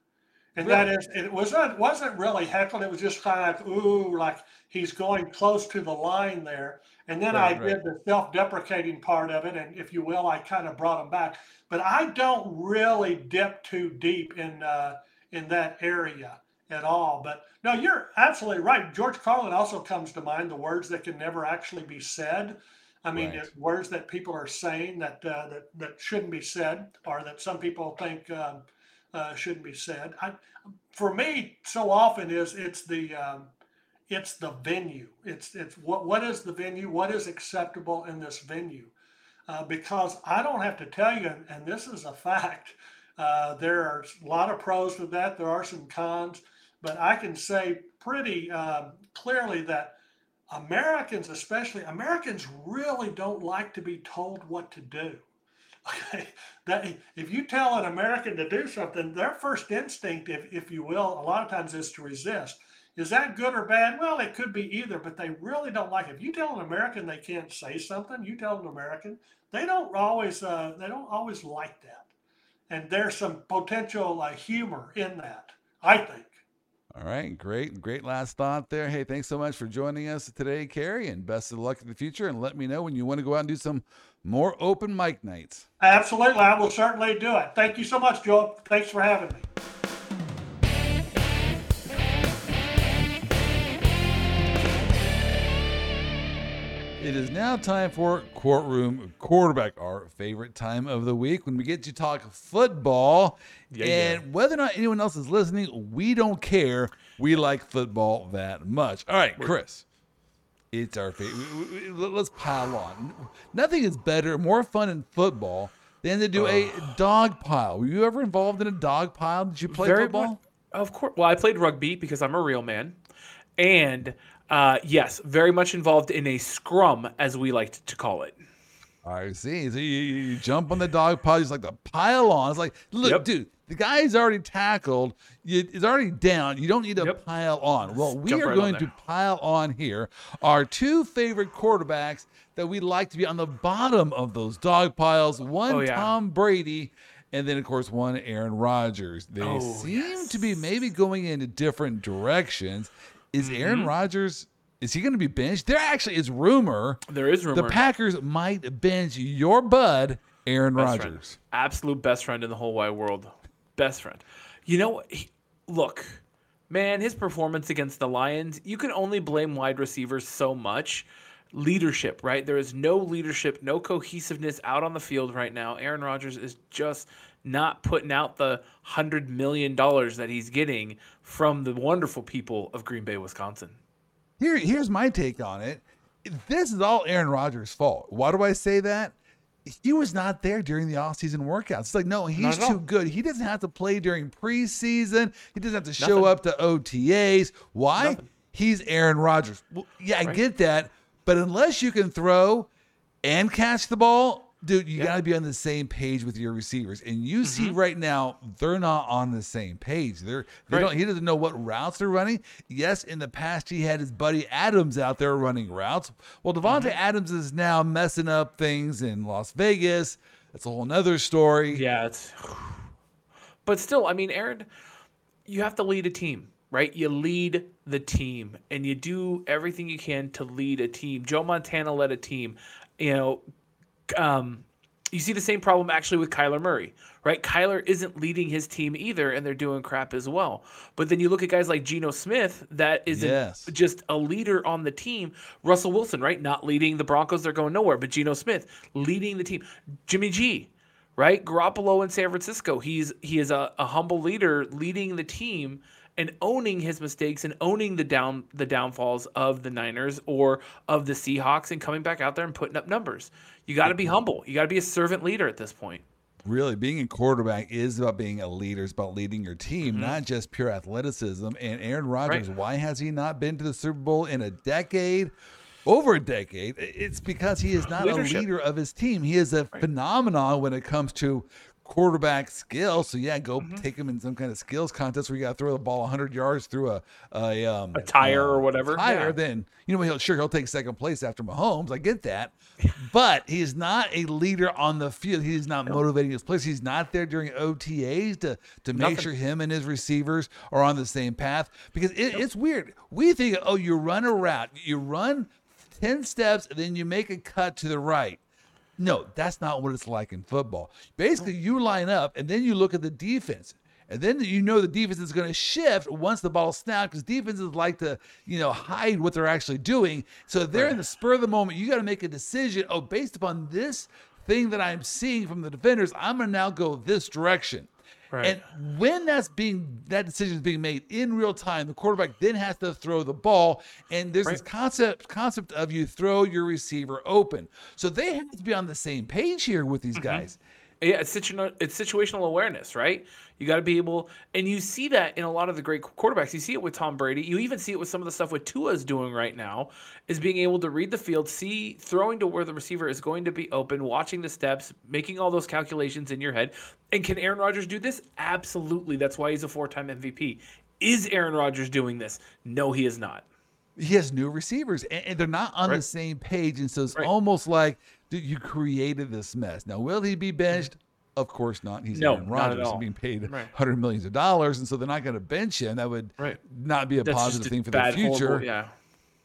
And really? that is, it wasn't wasn't really heckled. It was just kind of like, ooh, like he's going close to the line there. And then Right, I right. did the self-deprecating part of it, and if you will, I kind of brought them back. But I don't really dip too deep in uh, in that area at all. But no, you're absolutely right. George Carlin also comes to mind. The words that can never actually be said. I mean, Right. it's words that people are saying that uh, that that shouldn't be said, or that some people think um, uh, shouldn't be said. I, for me, so often is it's the um, it's the venue. It's it's what what is the venue? What is acceptable in this venue? Uh, because I don't have to tell you, and, this is a fact. Uh, there are a lot of pros to that. There are some cons, but I can say pretty um, clearly that Americans, especially Americans, really don't like to be told what to do. Okay, that if you tell an American to do something, their first instinct, if, if you will, a lot of times is to resist. Is that good or bad? Well, it could be either, but they really don't like it. If you tell an American they can't say something, you tell an American they don't always uh, they don't always like that, and there's some potential uh, humor in that. I think. All right, great, great last thought there. Hey, thanks so much for joining us today, Carrie, and best of luck in the future. And let me know when you want to go out and do some more open mic nights. Absolutely, I will certainly do it. Thank you so much, Joel. Thanks for having me. It is now time for Courtroom Quarterback, our favorite time of the week when we get to talk football. Yeah, and yeah. whether or not anyone else is listening, we don't care. We like football that much. All right, Chris. It's our favorite. Let's pile on. Nothing is better, more fun in football than to do a dog pile. Were you ever involved in a dog pile? Did you play football? much- of course. Well, I played rugby because I'm a real man, and uh, yes, very much involved in a scrum, as we like to call it. I see. So you, you jump on the dog pile, just like the pile on. It's like, look, Yep. dude, the guy's already tackled. You, it's already down. You don't need to Yep. pile on. Well, we are right going to pile on here our two favorite quarterbacks that we like to be on the bottom of those dog piles. One, Oh, yeah. Tom Brady. And then, of course, one Aaron Rodgers. They Oh, seem to be maybe going into different directions. Is Aaron Mm-hmm. Rodgers? Is he going to be benched? There actually is rumor There is rumor. the Packers might bench your bud, Aaron Best friend. Rodgers. absolute best friend in the whole wide world. Best friend. You know, what? He- look, man, his performance against the Lions, you can only blame wide receivers so much. Leadership, right? There is no leadership, no cohesiveness out on the field right now. Aaron Rodgers is just not putting out the hundred million dollars that he's getting from the wonderful people of Green Bay, Wisconsin. Here, here's my take on it. This is all Aaron Rodgers' fault. Why do I say that? He was not there during the offseason workouts. It's like, no, he's too good. He doesn't have to play during preseason. He doesn't have to show Nothing. up to OTAs. Why? Nothing. He's Aaron Rodgers. Well, yeah, I Right. get that. But unless you can throw and catch the ball, dude, you got to be on the same page with your receivers. And you see mm-hmm. right now, they're not on the same page. They're they Right. don't. He doesn't know what routes they're running. Yes, in the past he had his buddy Adams out there running routes. Well, Davante mm-hmm. Adams is now messing up things in Las Vegas. That's a whole nother story. Yeah, it's. But still, I mean, Aaron, you have to lead a team, right? You lead the team, and you do everything you can to lead a team. Joe Montana led a team. You know, um, you see the same problem actually with Kyler Murray, right? Kyler isn't leading his team either, and they're doing crap as well. But then you look at guys like Geno Smith, that isn't Yes. just a leader on the team. Russell Wilson, right? Not leading the Broncos, they're going nowhere. But Geno Smith leading the team. Jimmy G, right? Garoppolo in San Francisco. He's he is a, a humble leader leading the team and owning his mistakes and owning the down the downfalls of the Niners or of the Seahawks and coming back out there and putting up numbers. You got to be humble. You got to be a servant leader at this point. Really, being a quarterback is about being a leader. It's about leading your team, not just pure athleticism. And Aaron Rodgers, Mm-hmm. Right. why has he not been to the Super Bowl in a decade? Over a decade. It's because he is not Leadership. a leader of his team. He is a phenomenon when it comes to quarterback skill. So yeah, go Mm-hmm. take him in some kind of skills contest where you got to throw the ball 100 yards through a a, um, A tire uh, or whatever. Tire, Yeah. then you know he'll sure he'll take second place after Mahomes. I get that, but he is not a leader on the field. He is not motivating his players. He's not there during OTAs to to make sure him and his receivers are on the same path. Because it, it's weird. We think, oh, you run a route, you run 10 steps and then you make a cut to the right. No, that's not what it's like in football. Basically, you line up and then you look at the defense. And then you know the defense is going to shift once the ball snaps because defenses like to, you know, hide what they're actually doing. So they're in the spur of the moment. You got to make a decision. Oh, based upon this thing that I'm seeing from the defenders, I'm going to now go this direction. Right. And when that's being that decision is being made in real time, the quarterback then has to throw the ball. And there's this concept concept of you throw your receiver open. So they have to be on the same page here with these mm-hmm. guys. Yeah, it's, situ- it's situational awareness, right? You got to be able, and you see that in a lot of the great quarterbacks. You see it with Tom Brady. You even see it with some of the stuff what Tua's doing right now, is being able to read the field, see throwing to where the receiver is going to be open, watching the steps, making all those calculations in your head. And can Aaron Rodgers do this? Absolutely. That's why he's a four-time MVP. Is Aaron Rodgers doing this? No, he is not. he has new receivers and, they're not on the same page and so it's Right. almost like dude, you created this mess now will he be benched of course not he's No, Aaron Rodgers being paid Right. hundred millions of dollars and so they're not going to bench him that would Right. not be a That's positive thing for the future horrible- yeah.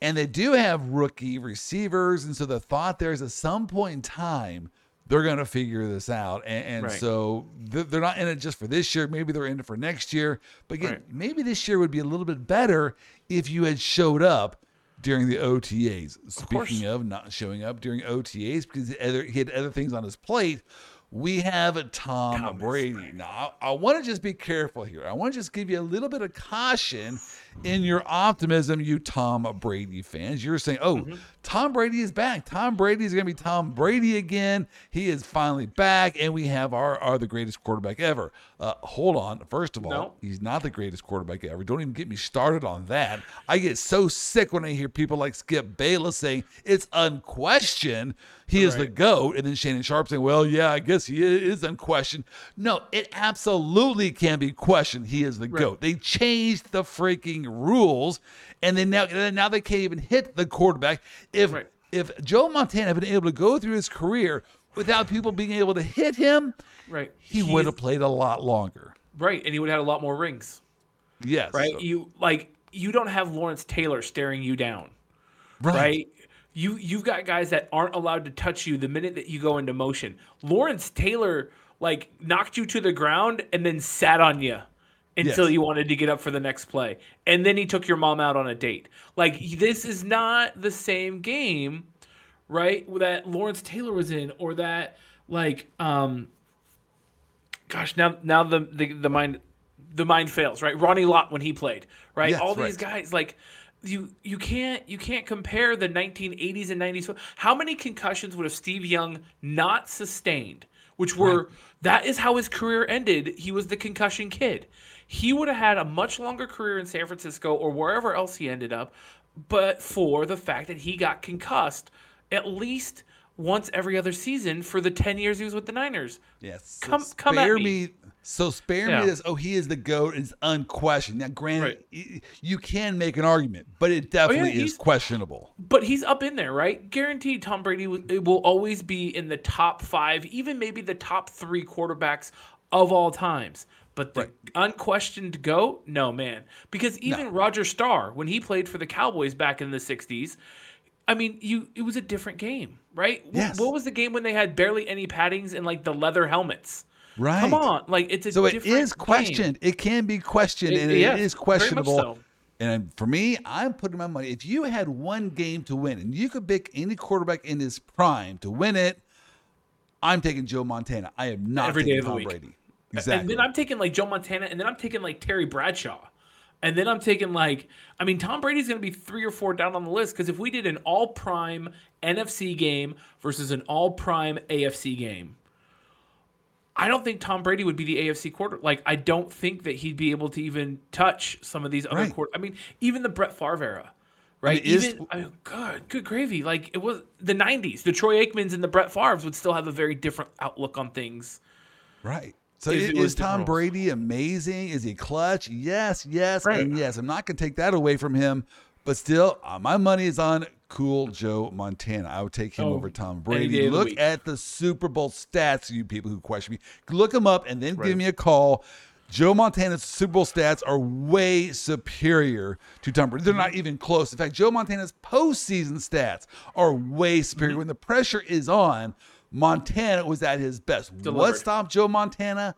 and they do have rookie receivers and so the thought there is at some point in time they're going to figure this out and, and Right. so they're not in it just for this year maybe they're in it for next year but again Right. maybe this year would be a little bit better if you had showed up during the OTAs. Speaking of not showing up during OTAs because he had other things on his plate, we have a Tom Brady. Now, I, I want to just be careful here. I want to just give you a little bit of caution in your optimism, you Tom Brady fans. You're saying, oh, Mm-hmm. Tom Brady is back. Tom Brady is going to be Tom Brady again. He is finally back, and we have our, our the greatest quarterback ever. Uh, hold on. First of all, No. he's not the greatest quarterback ever. Don't even get me started on that. I get so sick when I hear people like Skip Bayless saying it's unquestioned he is the GOAT. And then Shannon Sharpe saying, well, yeah, I guess he is unquestioned. No, it absolutely can be questioned. He is the GOAT. They changed the freaking rules. And then now, now they can't even hit the quarterback. If Right. if Joe Montana had been able to go through his career without people being able to hit him, Right. he would have played a lot longer. Right. And he would have had a lot more rings. Yes. right? You like you don't have Lawrence Taylor staring you down, Right. right? You you've got guys that aren't allowed to touch you the minute that you go into motion. Lawrence Taylor like knocked you to the ground and then sat on you until Yes. you wanted to get up for the next play. And then he took your mom out on a date. Like this is not the same game, right? That Lawrence Taylor was in or that like um gosh, now now the the, the mind the mind fails, right? Ronnie Lott when he played, right? Yes, All right. these guys like you you can't you can't compare the 1980s and 90s. How many concussions would have Steve Young not sustained? Which were that is how his career ended. He was the concussion kid. He would have had a much longer career in San Francisco or wherever else he ended up, but for the fact that he got concussed at least once every other season for the 10 years he was with the Niners. Yes. Come- so come at spare me. So spare Yeah. me this. Oh, he is the goat. It's unquestioned. Now, granted, Right. you can make an argument, but it oh, definitely is questionable. But he's up in there, right? Guaranteed Tom Brady will, will always be in the top five, even maybe the top three quarterbacks of all times. But the unquestioned GOAT, no, man. Because even Roger Starr, when he played for the Cowboys back in the 60s, I mean, you it was a different game, right? Yes. What was the game when they had barely any paddings and like the leather helmets? Right. Come on, like it's a So it is game. questioned. It can be questioned, It- and yeah, it is questionable. so. And for me, I'm putting my money. If you had one game to win, and you could pick any quarterback in his prime to win it, I'm taking Joe Montana. I am not Every day of the week. Brady. And then I'm taking like Joe Montana, and then I'm taking like Terry Bradshaw. And then I'm taking like, I mean, Tom Brady's going to be three or four down on the list because if we did an all prime NFC game versus an all prime AFC game, I don't think Tom Brady would be the AFC quarter. Like, I don't think that he'd be able to even touch some of these other Right. quarter. I mean, even the Brett Favre era, right? is- even oh, I, good, good gravy. Like it was the '90s. The Troy Aikmans and the Brett Favres would still have a very different outlook on things. Right. So is, it is Tom. Brady amazing? Is he clutch? Yes, yes, Right. and yes. I'm not going to take that away from him, but still, uh, my money is on cool Joe Montana. I would take him Oh, over Tom Brady. of the Look at the Super Bowl stats, you people who question me. Look them up and then Right. give me a call. Joe Montana's Super Bowl stats are way superior to Tom Brady. They're not even close. In fact, Joe Montana's postseason stats are way superior. When the pressure is on, Montana was at his best. What Delivered. stopped Joe Montana?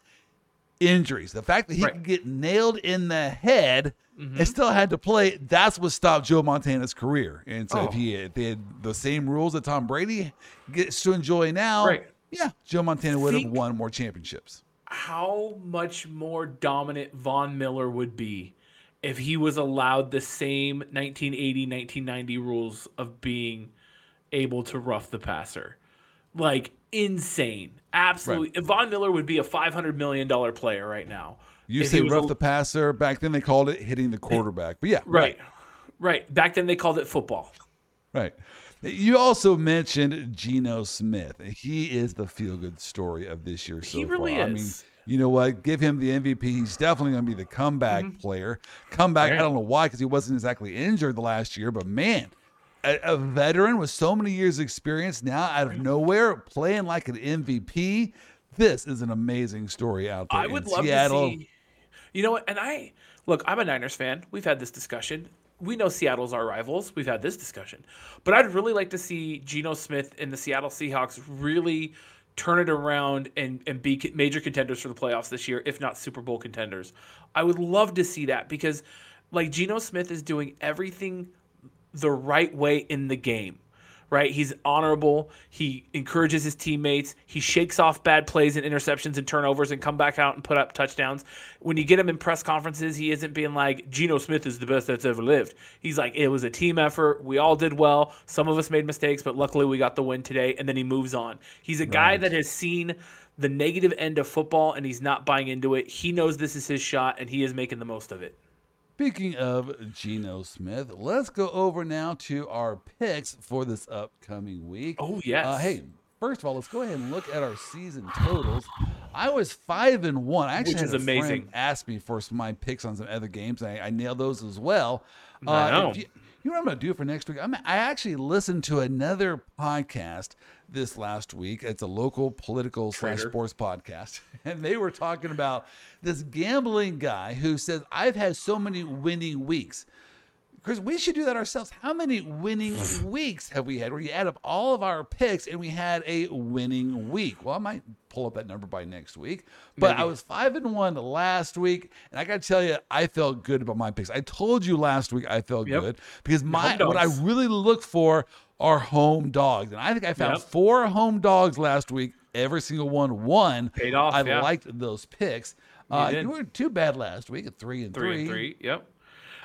Injuries. The fact that he Right. could get nailed in the head mm-hmm. and still had to play, that's what stopped Joe Montana's career. And so if Oh. he if they had the same rules that Tom Brady gets to enjoy now, Right. yeah, Joe Montana would have won more championships. how much more dominant Von Miller would be if he was allowed the same 1980 1990 rules of being able to rough the passer. Like insane. Absolutely. Von Miller would be a 500 million dollar player right now. You say rough a- the passer. Back then they called it hitting the quarterback. But yeah, Right. Right. Back then they called it football. Right. You also mentioned Geno Smith. He is the feel good story of this year so He really far. I mean, you know what? Give him the MVP. He's definitely going to be the comeback Mm-hmm. player. Comeback, I don't know why, because he wasn't exactly injured the last year, but man, a, a veteran with so many years' of experience now out of nowhere playing like an MVP. This is an amazing story out there. I would in love Seattle. to see. You know what? And I look. I'm a Niners fan. We've had this discussion. We know Seattle's our rivals. We've had this discussion. But I'd really like to see Geno Smith and the Seattle Seahawks really turn it around and and be major contenders for the playoffs this year, if not Super Bowl contenders. I would love to see that because, like, Geno Smith is doing everything the right way in the game. Right? He's honorable. He encourages his teammates. He shakes off bad plays and interceptions and turnovers and come back out and put up touchdowns. When you get him in press conferences, he isn't being like, Geno Smith is the best that's ever lived. He's like, it was a team effort. We all did well. Some of us made mistakes, but luckily we got the win today. And then he moves on. He's a guy that has seen the negative end of football and he's not buying into it. He knows this is his shot and he is making the most of it. Speaking of Geno Smith, let's go over now to our picks for this upcoming week. Oh, yes. Uh, hey, first of all, let's go ahead and look at our season totals. I was five and one. I actually Which is amazing. ask me for some of my picks on some other games. And I, I nailed those as well. Uh, I know. if You, you know what I'm going to do for next week? I'm, I actually listened to another podcast this last week. It's a local political slash sports podcast, and they were talking about this gambling guy who says, "I've had so many winning weeks." Chris, we should do that ourselves. How many winning weeks have we had where you add up all of our picks and we had a winning week? Well, I might pull up that number by next week. But I was five and one last week, and I got to tell you, I felt good about my picks. I told you last week I felt Yep. good because my what I really look for are home dogs, and I think I found Yep. four home dogs last week. Every single one won. Paid off, I yeah. liked those picks. Uh, you, weren't too bad last week at three and three, three. and three. Yep.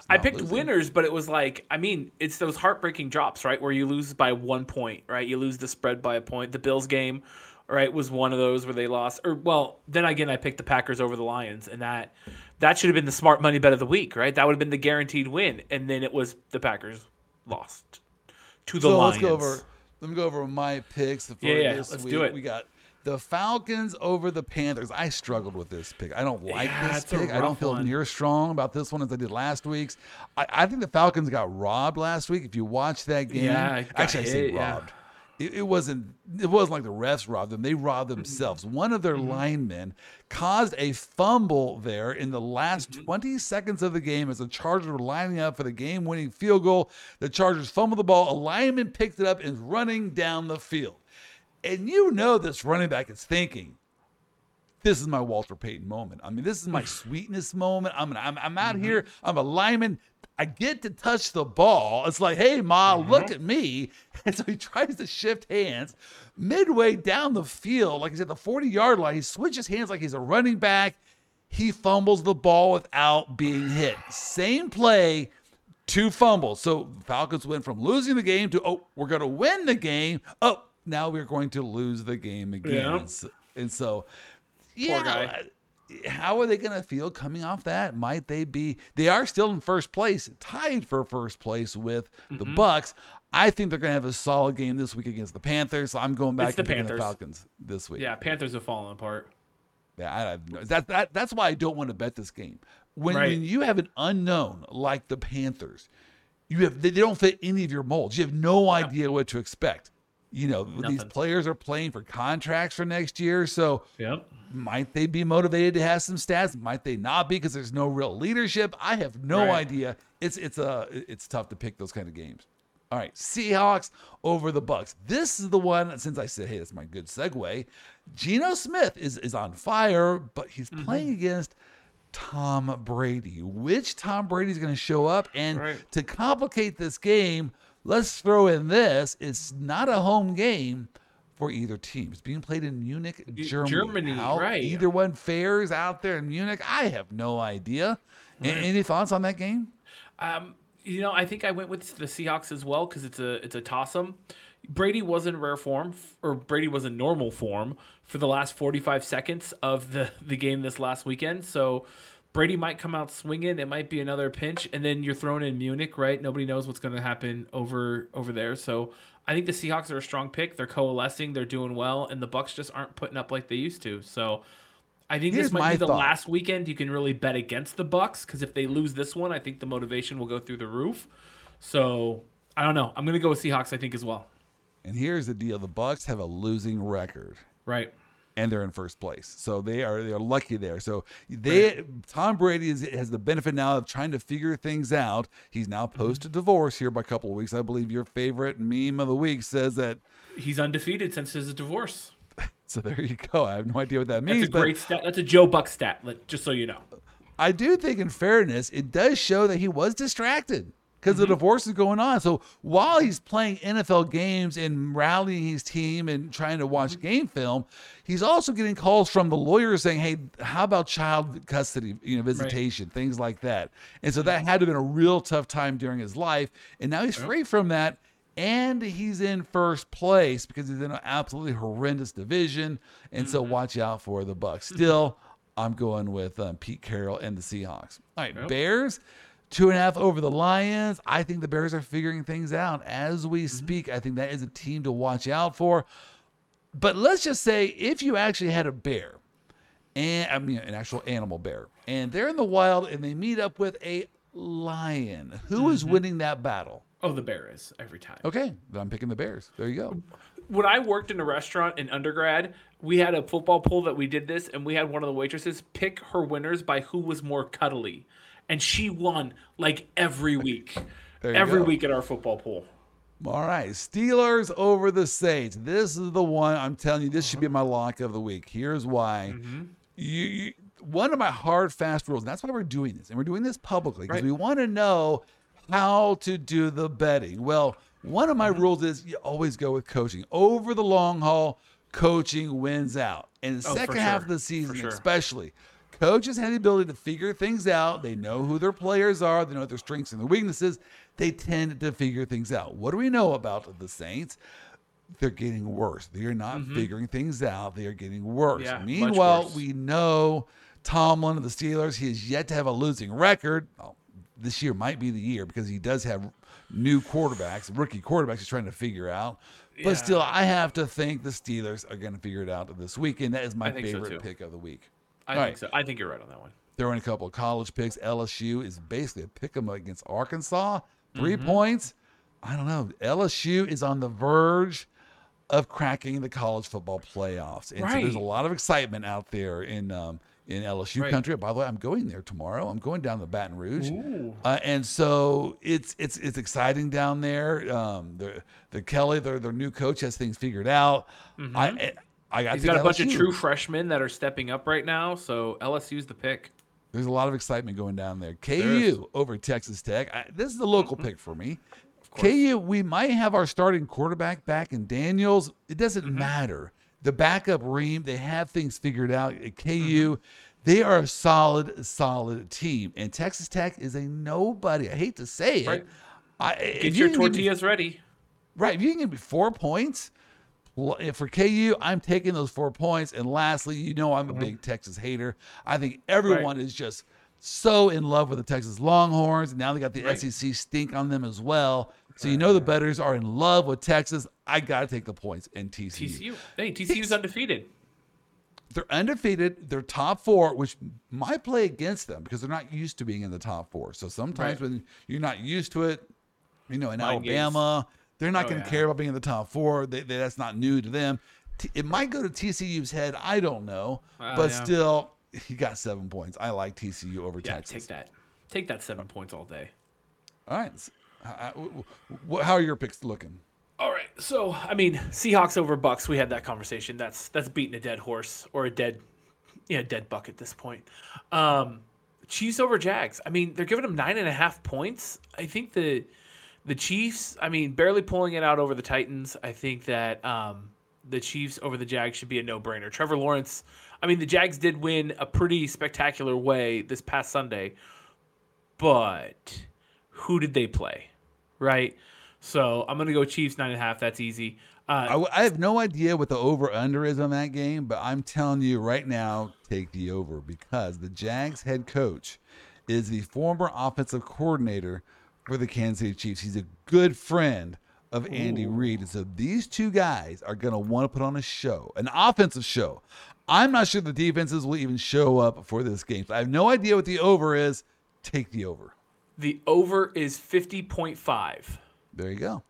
I picked losing. winners, but it was like, I mean, it's those heartbreaking drops, right? Where you lose by one point, right? You lose the spread by a point. The Bills game, right, was one of those where they lost. Or well, then again, I picked the Packers over the Lions, and that that should have been the smart money bet of the week, right? That would have been the guaranteed win, and then it was the Packers lost to the so Lions. let's go over. Let me go over my picks for Yeah, yeah, let's week. do it. We got the Falcons over the Panthers. I struggled with this pick. I don't like Yeah, this pick. I don't feel one. near as strong about this one as I did last week's. I, I think the Falcons got robbed last week. If you watch that game, Yeah, actually I say hit, yeah. robbed. It, it wasn't. It wasn't like the refs robbed them. They robbed Mm-hmm. themselves. One of their linemen caused a fumble there in the last Mm-hmm. 20 seconds of the game as the Chargers were lining up for the game-winning field goal. The Chargers fumbled the ball. A lineman picked it up and is running down the field. And you know this running back is thinking, this is my Walter Payton moment. I mean, this is my sweetness moment. I'm I'm, I'm out mm-hmm. here. I'm a lineman. I get to touch the ball. It's like, hey, Ma, mm-hmm. look at me. And so he tries to shift hands midway down the field, like he's at the 40 yard line. He switches hands like he's a running back. He fumbles the ball without being hit. Same play, two fumbles. So Falcons went from losing the game to, oh, we're going to win the game. Oh, now we're going to lose the game again. Yeah. And so, yeah. guy. How are they going to feel coming off that? Might they be? They are still in first place, tied for first place with the Mm-hmm. Bucks. I think they're going to have a solid game this week against the Panthers. So I'm going back It's the the Panthers. Falcons this week. Yeah, Panthers have fallen apart. Yeah, I that, that that's why I don't want to bet this game. When Right. when you have an unknown like the Panthers, you have they don't fit any of your molds. You have no idea what to expect. You know, these players are playing for contracts for next year. So Yep. might they be motivated to have some stats? Might they not be because there's no real leadership? I have no Right. idea. It's it's a it's tough to pick those kind of games. All right, Seahawks over the Bucks. This is the one since I said, hey, that's my good segue. Geno Smith is is on fire, but he's Mm-hmm. playing against Tom Brady. Which Tom Brady is going to show up? And Right. to complicate this game, let's throw in this: it's not a home game for either team. It's being played in Munich, Germany. Germany, How right. Either one fares out there in Munich. I have no idea. A- Any thoughts on that game? Um, you know, I think I went with the Seahawks as well because it's a it's a toss 'em. Brady was in rare form, or Brady was in normal form for the last 45 seconds of the the game this last weekend. So Brady might come out swinging. It might be another pinch, and then you're thrown in Munich, right? Nobody knows what's going to happen over over there. So I think the Seahawks are a strong pick. They're coalescing. They're doing well, and the Bucks just aren't putting up like they used to. So. I think Here's this might be the thought. last weekend you can really bet against the Bucks because if they lose this one, I think the motivation will go through the roof. So I don't know. I'm gonna go with Seahawks. I think as well. And here's the deal: the Bucks have a losing record. Right. And they're in first place. So they are they're lucky there. So they Tom Brady is, has the benefit now of trying to figure things out. He's now Mm-hmm. post divorce here by a couple of weeks. I believe your favorite meme of the week says that. He's undefeated since his divorce. So there you go. I have no idea what that means. That's a great stat. That's a Joe Buck stat. Just so you know. I do think, in fairness, it does show that he was distracted because the mm-hmm. divorce is going on. So while he's playing NFL games and rallying his team and trying to watch mm-hmm. game film, he's also getting calls from the lawyers saying, "Hey, how about child custody, you know, visitation, things like that." And so that mm-hmm. had to have been a real tough time during his life. And now he's free from that. And he's in first place because he's in an absolutely horrendous division, and so watch out for the Bucks. Still, I'm going with um, Pete Carroll and the Seahawks. All right, Bears, two and a half over the Lions. I think the Bears are figuring things out as we mm-hmm. speak. I think that is a team to watch out for. But let's just say if you actually had a bear, and I mean an actual animal bear, and they're in the wild and they meet up with a lion, who is mm-hmm. winning that battle? Oh, the Bear is every time. Okay, then I'm picking the Bears. There you go. When I worked in a restaurant in undergrad, we had a football pool that we did this, and we had one of the waitresses pick her winners by who was more cuddly, and she won like every week, every go. week at our football pool. All right, Steelers over the Saints. This is the one I'm telling you. This should be my lock of the week. Here's why. You, you, one of my hard, fast rules. And that's why we're doing this, and we're doing this publicly because Right. we want to know how to do the betting. Well, one of my Mm-hmm. rules is you always go with coaching over the long haul. Coaching wins out, and the Oh, second half sure. of the season, sure. especially. Coaches have the ability to figure things out. They know who their players are. They know their strengths and their weaknesses. They tend to figure things out. What do we know about the Saints? They're getting worse. They are not figuring things out. They are getting worse. Mm-hmm. Yeah, Meanwhile, worse. we know Tomlin of the Steelers, he has yet to have a losing record. Oh, this year might be the year because he does have new quarterbacks, rookie quarterbacks he's trying to figure out. But Yeah. still, I have to think the Steelers are going to figure it out this week. And that is my think so, favorite pick of the week. I All think right. so. I think you're right on that one. Throwing a couple of college picks. LSU is basically a pick 'em against Arkansas. 3 Mm-hmm. points. I don't know. LSU is on the verge of cracking the college football playoffs, and so there's a lot of excitement out there in um, in LSU Right. country. By the way, I'm going there tomorrow. I'm going down to Baton Rouge, uh, and so it's it's it's exciting down there. Um, the the Kelly, their their new coach, has things figured out. I I got Mm-hmm. He's got a think bunch of true freshmen that are stepping up right now, so LSU's the pick. There's a lot of excitement going down there. KU over Texas Tech. I, this is the local pick for me. KU, we might have our starting quarterback back in Daniels. It doesn't Mm-hmm. matter. The backup Ream, they have things figured out. At KU, Mm-hmm. they are a solid, solid team. And Texas Tech is a nobody. I hate to say it. Right. I, if Get you your can give me- tortillas ready. Right. If you can give me four points, for KU, I'm taking those four points. And lastly, you know I'm a mm-hmm. big Texas hater. I think everyone is just so in love with the Texas Longhorns. And now they got the Right. SEC stink on them as well. So you know the bettors are in love with Texas. I got to take the points in TCU. TCU. Hey, TCU's undefeated. They're undefeated. They're top four, which might play against them because they're not used to being in the top four. So sometimes Right. when you're not used to it, you know, in Mind games. They're not Oh, going to yeah. care about being in the top four. They, they, that's not new to them. T- it might go to TCU's head. I don't know, Uh, but yeah. still, he got seven points. I like TCU over Yeah, Texas. take that. Take that seven points all day. All right. S- w- w- how are your picks looking? All right. So, I mean, Seahawks over Bucks. We had that conversation. That's that's beating a dead horse or a dead, yeah, dead buck at this point. Um, Chiefs over Jags. I mean, they're giving them nine and a half points. I think the the Chiefs. I mean, barely pulling it out over the Titans. I think that um, the Chiefs over the Jags should be a no brainer. Trevor Lawrence. I mean, the Jags did win a pretty spectacular way this past Sunday, but who did they play? Right. So I'm gonna go Chiefs nine and a half. That's easy. I, Uh, w- I have no idea what the over under is on that game, but I'm telling you right now, take the over because the Jags head coach is the former offensive coordinator for the Kansas City Chiefs. He's a good friend of Andy Reid. And so these two guys are going to want to put on a show, an offensive show. I'm not sure the defenses will even show up for this game. So I have no idea what the over is. Take the over. the over is fifty point five. There you go.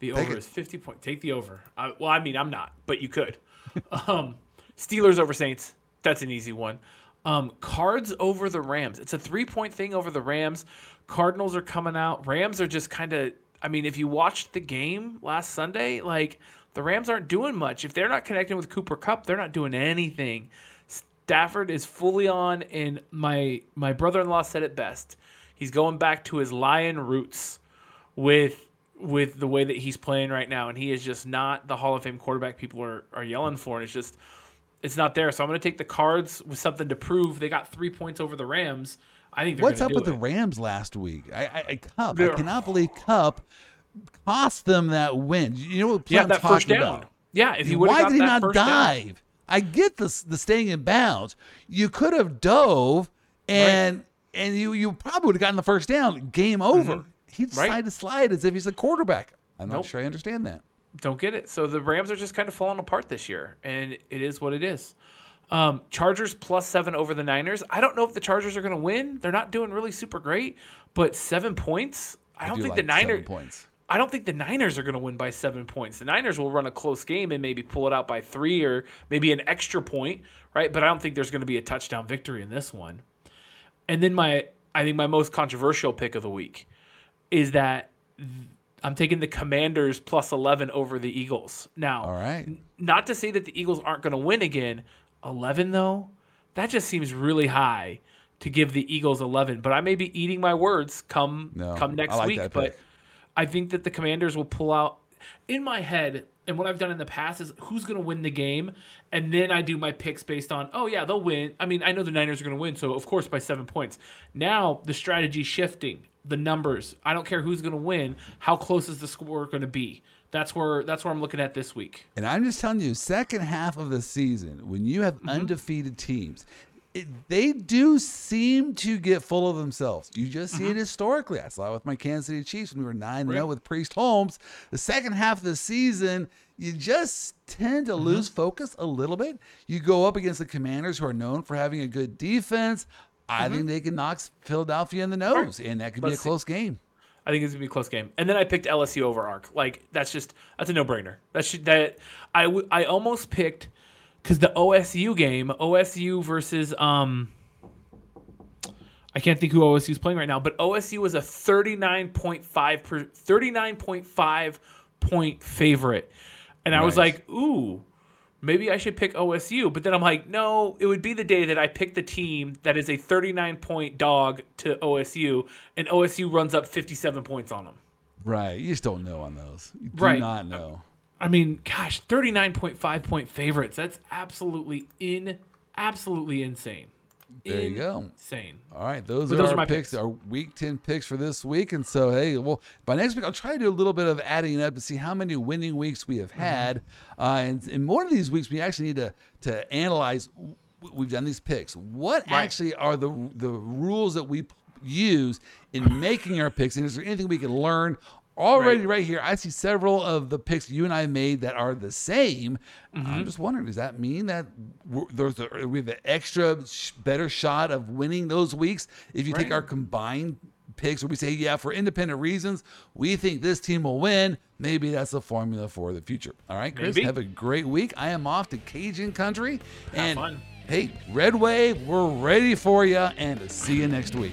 The Take over it. is fifty point. Take the over. Uh, well, I mean, I'm not, but you could. um, Steelers over Saints. That's an easy one. Um, Cards over the Rams. It's a three point thing over the Rams. Cardinals are coming out. Rams are just kind of. I mean, if you watched the game last Sunday, like the Rams aren't doing much. If they're not connecting with Cooper Kupp, they're not doing anything. Stafford is fully on, and my my brother in law said it best. He's going back to his lion roots with with the way that he's playing right now, and he is just not the Hall of Fame quarterback people are, are yelling for, and it's just it's not there. So I'm going to take the Cards with something to prove. They got three points over the Rams. I think What's up with the. Rams last week? I, I, I Kupp. I They're- cannot believe Kupp cost them that win. You know what? yeah that first down? about. Yeah, if he would Why did he not first down, dive? I get the the staying in bounds. You could have dove, and and you you probably would have gotten the first down. Game over. He Mm-hmm. Right. decided to slide as if he's a quarterback. I'm not sure I understand that. Don't get it. So the Rams are just kind of falling apart this year, and it is what it is. Um, Chargers plus seven over the Niners. I don't know if the Chargers are going to win. They're not doing really super great, but seven points. I don't do think like the Niners. points. I don't think the Niners are going to win by seven points. The Niners will run a close game and maybe pull it out by three or maybe an extra point, right? But I don't think there's going to be a touchdown victory in this one. And then my, I think my most controversial pick of the week is that I'm taking the Commanders plus 11 over the Eagles. Now, All right. n- not to say that the Eagles aren't going to win again. 11 though, that just seems really high to give the Eagles 11. But I may be eating my words come No, come next like week. But. I think that the Commanders will pull out. In my head, and what I've done in the past is who's going to win the game, and then I do my picks based on, oh yeah, they'll win. I mean, I know the Niners are going to win, so of course by seven points. Now the strategy shifting, the numbers. I don't care who's going to win. How close is the score going to be? That's where that's where I'm looking at this week. And I'm just telling you, second half of the season, when you Mm-hmm. have undefeated teams, it, they do seem to get full of themselves. You just see it historically. I saw it with my Kansas City Chiefs when we were 9 0 Mm-hmm. Right. with Priest Holmes. The second half of the season, you just tend to Mm-hmm. lose focus a little bit. You go up against the Commanders, who are known for having a good defense. I think they can knock Philadelphia in the nose, and that could be a Mm-hmm. See. close game. I think it's gonna be a close game. And then I picked LSU over Arc. Like that's just that's a no brainer. That should that I w- I almost picked because the OSU game, OSU versus um. I can't think who OSU is playing right now, but OSU was a 39.5 per 39.5 point favorite. And I was like, "Ooh, maybe I should pick OSU." But then I'm like, "No, it would be the day that I pick the team that is a 39 point dog to OSU and OSU runs up 57 points on them." Right. You just don't know on those. You do Right. not know. I mean, gosh, 39.5 point favorites. That's absolutely in absolutely insane. There you go. Insane. All right, those But are those our are my picks, picks. our week 10 picks for this week. And so, hey, well, by next week, I'll try to do a little bit of adding up to see how many winning weeks we have Mm-hmm. had. Uh, and in one of these weeks, we actually need to, to analyze. We've done these picks. What Right. actually are the, the rules that we use in making our picks? And is there anything we can learn? Already, Right. right, here, I see several of the picks you and I made that are the same. Mm-hmm. I'm just wondering, does that mean that there's a, we have an extra sh- better shot of winning those weeks if you take our combined picks where we say, yeah, for independent reasons, we think this team will win. Maybe that's the formula for the future. All right, Chris, Maybe. have a great week. I am off to Cajun country. and fun. hey, Red Wave, we're ready for you and see you next week.